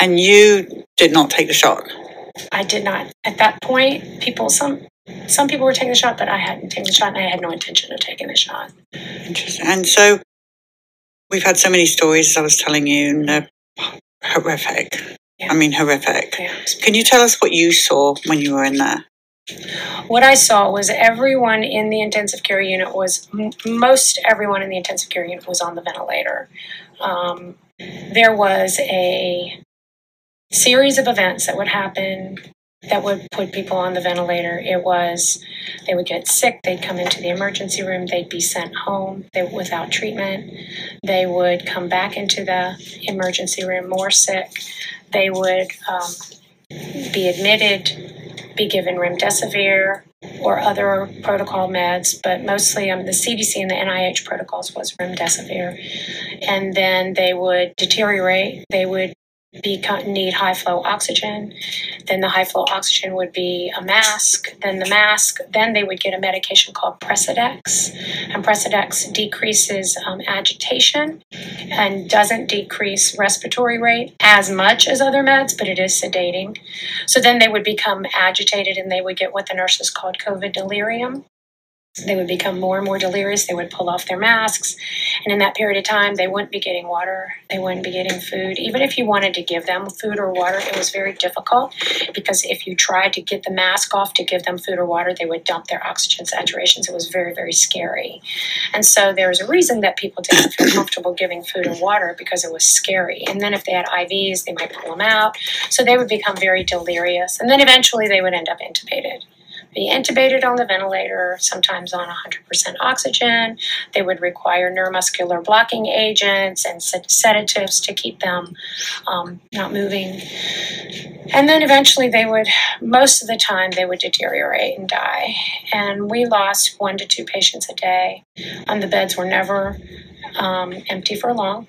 S14: And you did not take the shot?
S15: I did not. At that point, people, some some people were taking the shot, but I hadn't taken the shot, and I had no intention of taking the shot.
S14: Interesting. And so we've had so many stories, as I was telling you, and they're horrific. Yeah. I mean, horrific. Yeah. Can you tell us what you saw when you were in there?
S15: What I saw was everyone in the intensive care unit was most everyone in the intensive care unit was on the ventilator. Um, there was a series of events that would happen that would put people on the ventilator. It was they would get sick, they'd come into the emergency room, they'd be sent home they, without treatment. They would come back into the emergency room more sick. They would um, be admitted, be given remdesivir or other protocol meds, but mostly um, the CDC and the NIH protocols was remdesivir. And then they would deteriorate. They would need high flow oxygen. Then the high flow oxygen would be a mask. Then the mask. Then they would get a medication called Precedex, and Precedex decreases um, agitation and doesn't decrease respiratory rate as much as other meds, but it is sedating. So then they would become agitated, and they would get what the nurses called COVID delirium. They would become more and more delirious. They would pull off their masks. And in that period of time, they wouldn't be getting water. They wouldn't be getting food. Even if you wanted to give them food or water, it was very difficult because if you tried to get the mask off to give them food or water, they would dump their oxygen saturations. It was very, very scary. And so there was a reason that people didn't feel comfortable giving food and water because it was scary. And then if they had IVs, they might pull them out. So they would become very delirious. And then eventually they would end up intubated be intubated on the ventilator, sometimes on 100% oxygen. They would require neuromuscular blocking agents and sedatives to keep them um, not moving. And then eventually they would, most of the time, they would deteriorate and die. And we lost one to two patients a day. And the beds were never um, empty for long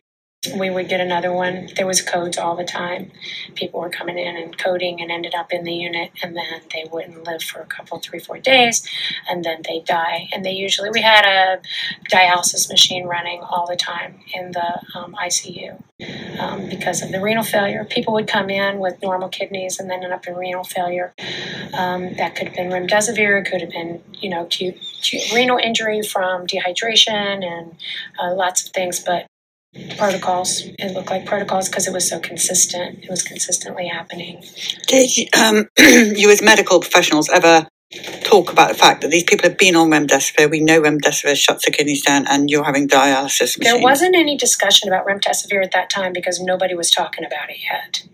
S15: we would get another one. There was codes all the time. People were coming in and coding and ended up in the unit, and then they wouldn't live for a couple, three, four days, and then they die. And they usually we had a dialysis machine running all the time in the um, ICU um, because of the renal failure. People would come in with normal kidneys and then end up in renal failure. Um, that could have been remdesivir. It could have been you know acute, acute renal injury from dehydration and uh, lots of things, but protocols. It looked like protocols because it was so consistent. It was consistently happening.
S14: Did you, um, you, as medical professionals, ever talk about the fact that these people have been on remdesivir? We know remdesivir shuts the kidneys down, and you're having dialysis. Machines.
S15: There wasn't any discussion about remdesivir at that time because nobody was talking about it yet.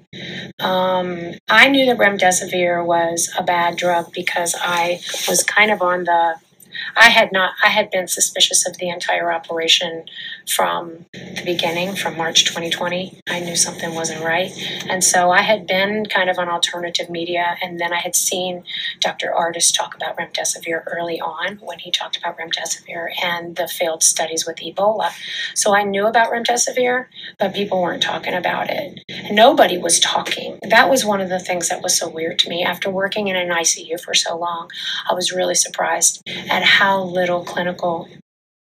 S15: Um, I knew that remdesivir was a bad drug because I was kind of on the I had not, I had been suspicious of the entire operation from the beginning, from March 2020. I knew something wasn't right. And so I had been kind of on alternative media, and then I had seen Dr. Ardis talk about remdesivir early on when he talked about remdesivir and the failed studies with Ebola. So I knew about remdesivir, but people weren't talking about it. Nobody was talking. That was one of the things that was so weird to me. After working in an ICU for so long, I was really surprised at how little clinical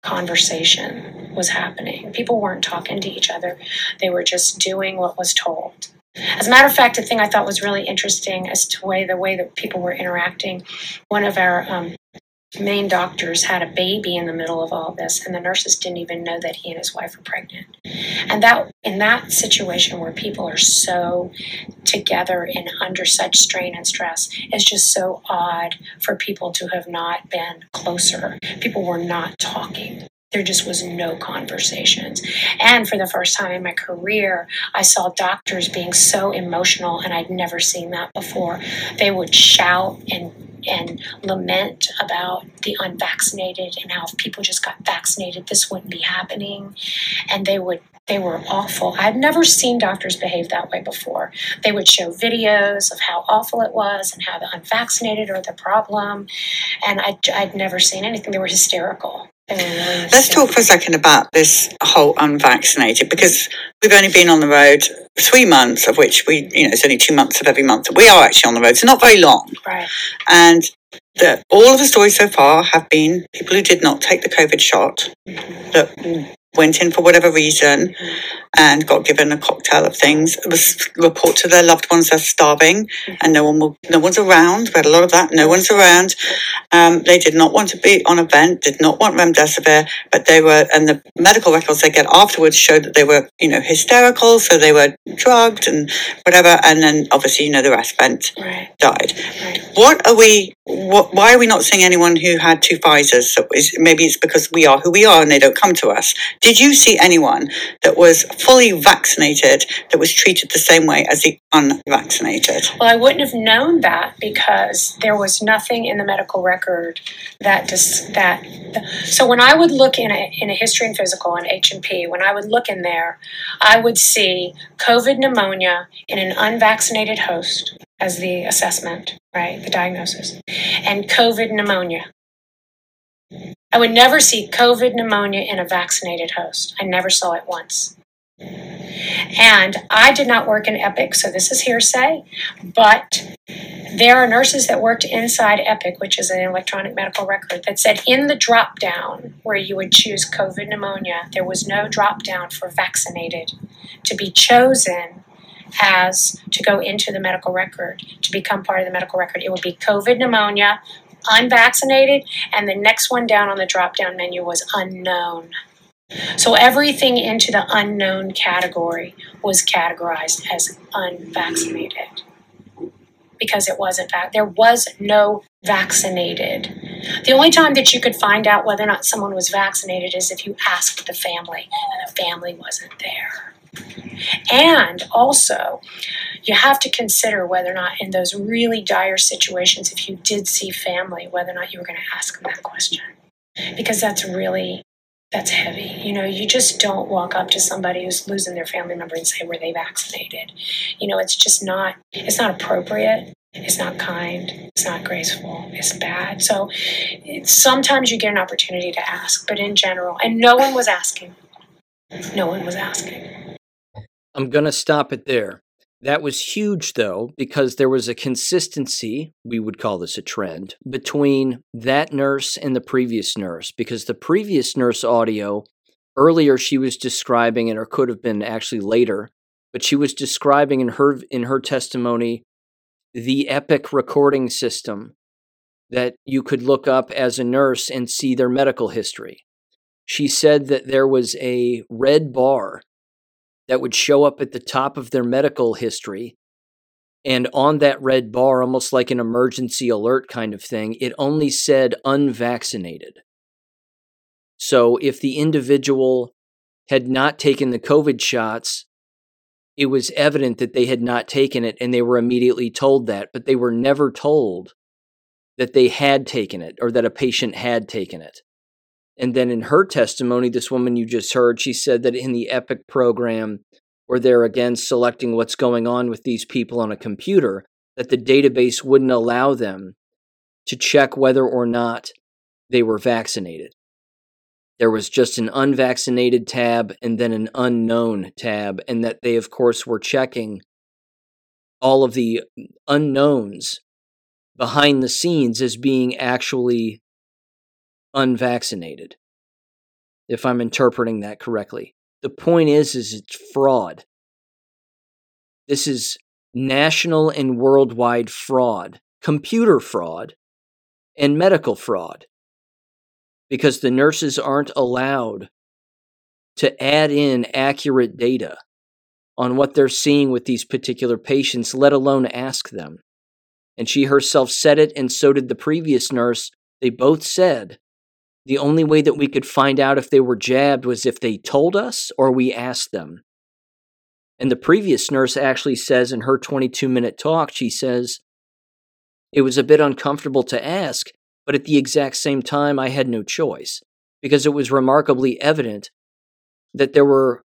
S15: conversation was happening. People weren't talking to each other, they were just doing what was told. As a matter of fact, the thing I thought was really interesting as to way the way that people were interacting. One of our um, main doctors had a baby in the middle of all this and the nurses didn't even know that he and his wife were pregnant and that in that situation where people are so together and under such strain and stress it's just so odd for people to have not been closer people were not talking there just was no conversations. And for the first time in my career, I saw doctors being so emotional, and I'd never seen that before. They would shout and and lament about the unvaccinated and how if people just got vaccinated, this wouldn't be happening. And they would they were awful. I've never seen doctors behave that way before. They would show videos of how awful it was and how the unvaccinated are the problem. And I, I'd never seen anything. They were hysterical.
S14: Let's talk for a second about this whole unvaccinated because we've only been on the road three months, of which we, you know, it's only two months of every month that we are actually on the road. So not very long.
S15: Right.
S14: And the, all of the stories so far have been people who did not take the COVID shot mm-hmm. that went in for whatever reason and got given a cocktail of things. It was report to their loved ones they're starving and no one will, no one's around. We had a lot of that. No one's around. Um, they did not want to be on a vent, did not want remdesivir, but they were, and the medical records they get afterwards showed that they were, you know, hysterical. So they were drugged and whatever. And then obviously, you know, the rest went,
S15: right.
S14: died.
S15: Right.
S14: What are we, what, why are we not seeing anyone who had two Pfizers? So is, maybe it's because we are who we are and they don't come to us. Did you see anyone that was fully vaccinated that was treated the same way as the unvaccinated?
S15: Well, I wouldn't have known that because there was nothing in the medical record that dis- that. So when I would look in a in a history and physical and H and P, when I would look in there, I would see COVID pneumonia in an unvaccinated host as the assessment, right? The diagnosis, and COVID pneumonia. I would never see COVID pneumonia in a vaccinated host. I never saw it once. And I did not work in Epic, so this is hearsay, but there are nurses that worked inside Epic, which is an electronic medical record, that said in the drop down where you would choose COVID pneumonia, there was no drop down for vaccinated to be chosen as to go into the medical record to become part of the medical record. It would be COVID pneumonia, unvaccinated, and the next one down on the drop down menu was unknown. So everything into the unknown category was categorized as unvaccinated because it wasn't vac- there was no vaccinated. The only time that you could find out whether or not someone was vaccinated is if you asked the family and the family wasn't there. And also, you have to consider whether or not, in those really dire situations, if you did see family, whether or not you were going to ask them that question. Because that's really, that's heavy. You know, you just don't walk up to somebody who's losing their family member and say, were they vaccinated? You know, it's just not, it's not appropriate. It's not kind. It's not graceful. It's bad. So sometimes you get an opportunity to ask, but in general, and no one was asking. No one was asking.
S2: I'm going to stop it there. That was huge, though, because there was a consistency, we would call this a trend, between that nurse and the previous nurse. Because the previous nurse audio, earlier she was describing, and or could have been actually later, but she was describing in her in her testimony the epic recording system that you could look up as a nurse and see their medical history. She said that there was a red bar that would show up at the top of their medical history. And on that red bar, almost like an emergency alert kind of thing, it only said unvaccinated. So if the individual had not taken the COVID shots, it was evident that they had not taken it and they were immediately told that, but they were never told that they had taken it or that a patient had taken it. And then in her testimony, this woman you just heard, she said that in the EPIC program, where they're again selecting what's going on with these people on a computer, that the database wouldn't allow them to check whether or not they were vaccinated. There was just an unvaccinated tab and then an unknown tab, and that they, of course, were checking all of the unknowns behind the scenes as being actually unvaccinated if i'm interpreting that correctly. The point is is it's fraud. This is national and worldwide fraud computer fraud and medical fraud because the nurses aren't allowed to add in accurate data on what they're seeing with these particular patients let alone ask them. And she herself said it and so did the previous nurse. They both said the only way that we could find out if they were jabbed was if they told us or we asked them. And the previous nurse actually says in her 22 minute talk, she says, it was a bit uncomfortable to ask, but at the exact same time, I had no choice because it was remarkably evident that there were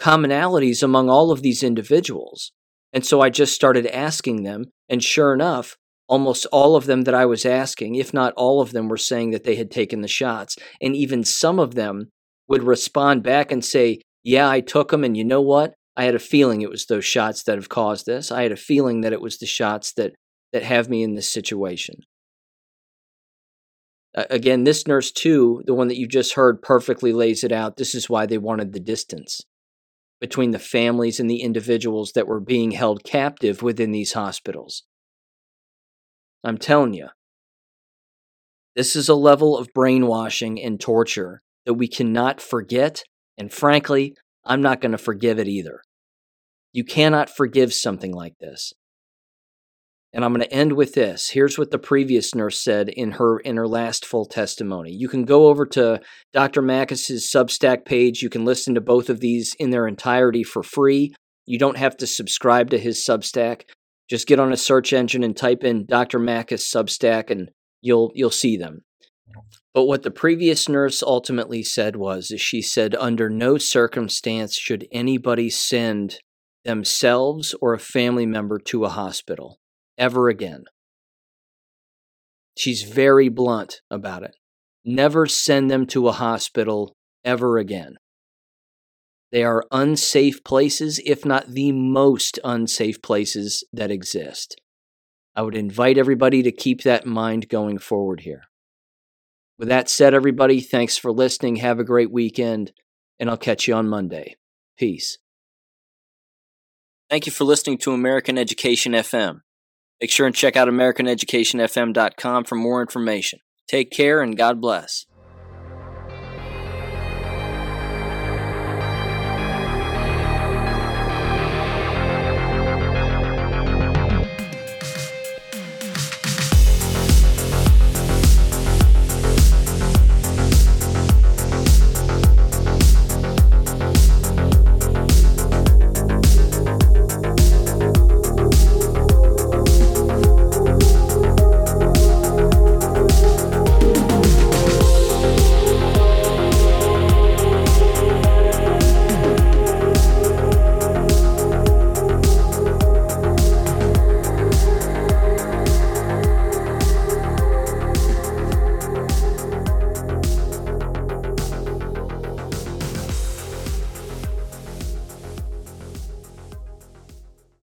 S2: commonalities among all of these individuals. And so I just started asking them, and sure enough, almost all of them that I was asking, if not all of them, were saying that they had taken the shots. And even some of them would respond back and say, Yeah, I took them. And you know what? I had a feeling it was those shots that have caused this. I had a feeling that it was the shots that, that have me in this situation. Uh, again, this nurse, too, the one that you just heard, perfectly lays it out. This is why they wanted the distance between the families and the individuals that were being held captive within these hospitals. I'm telling you, this is a level of brainwashing and torture that we cannot forget. And frankly, I'm not going to forgive it either. You cannot forgive something like this. And I'm going to end with this. Here's what the previous nurse said in her in her last full testimony. You can go over to Dr. Makis's Substack page. You can listen to both of these in their entirety for free. You don't have to subscribe to his Substack. Just get on a search engine and type in Dr. Makis Substack and you'll you'll see them. But what the previous nurse ultimately said was she said under no circumstance should anybody send themselves or a family member to a hospital ever again. She's very blunt about it. Never send them to a hospital ever again. They are unsafe places, if not the most unsafe places that exist. I would invite everybody to keep that in mind going forward here. With that said, everybody, thanks for listening. Have a great weekend, and I'll catch you on Monday. Peace.
S1: Thank you for listening to American Education FM. Make sure and check out AmericanEducationFM.com for more information. Take care and God bless.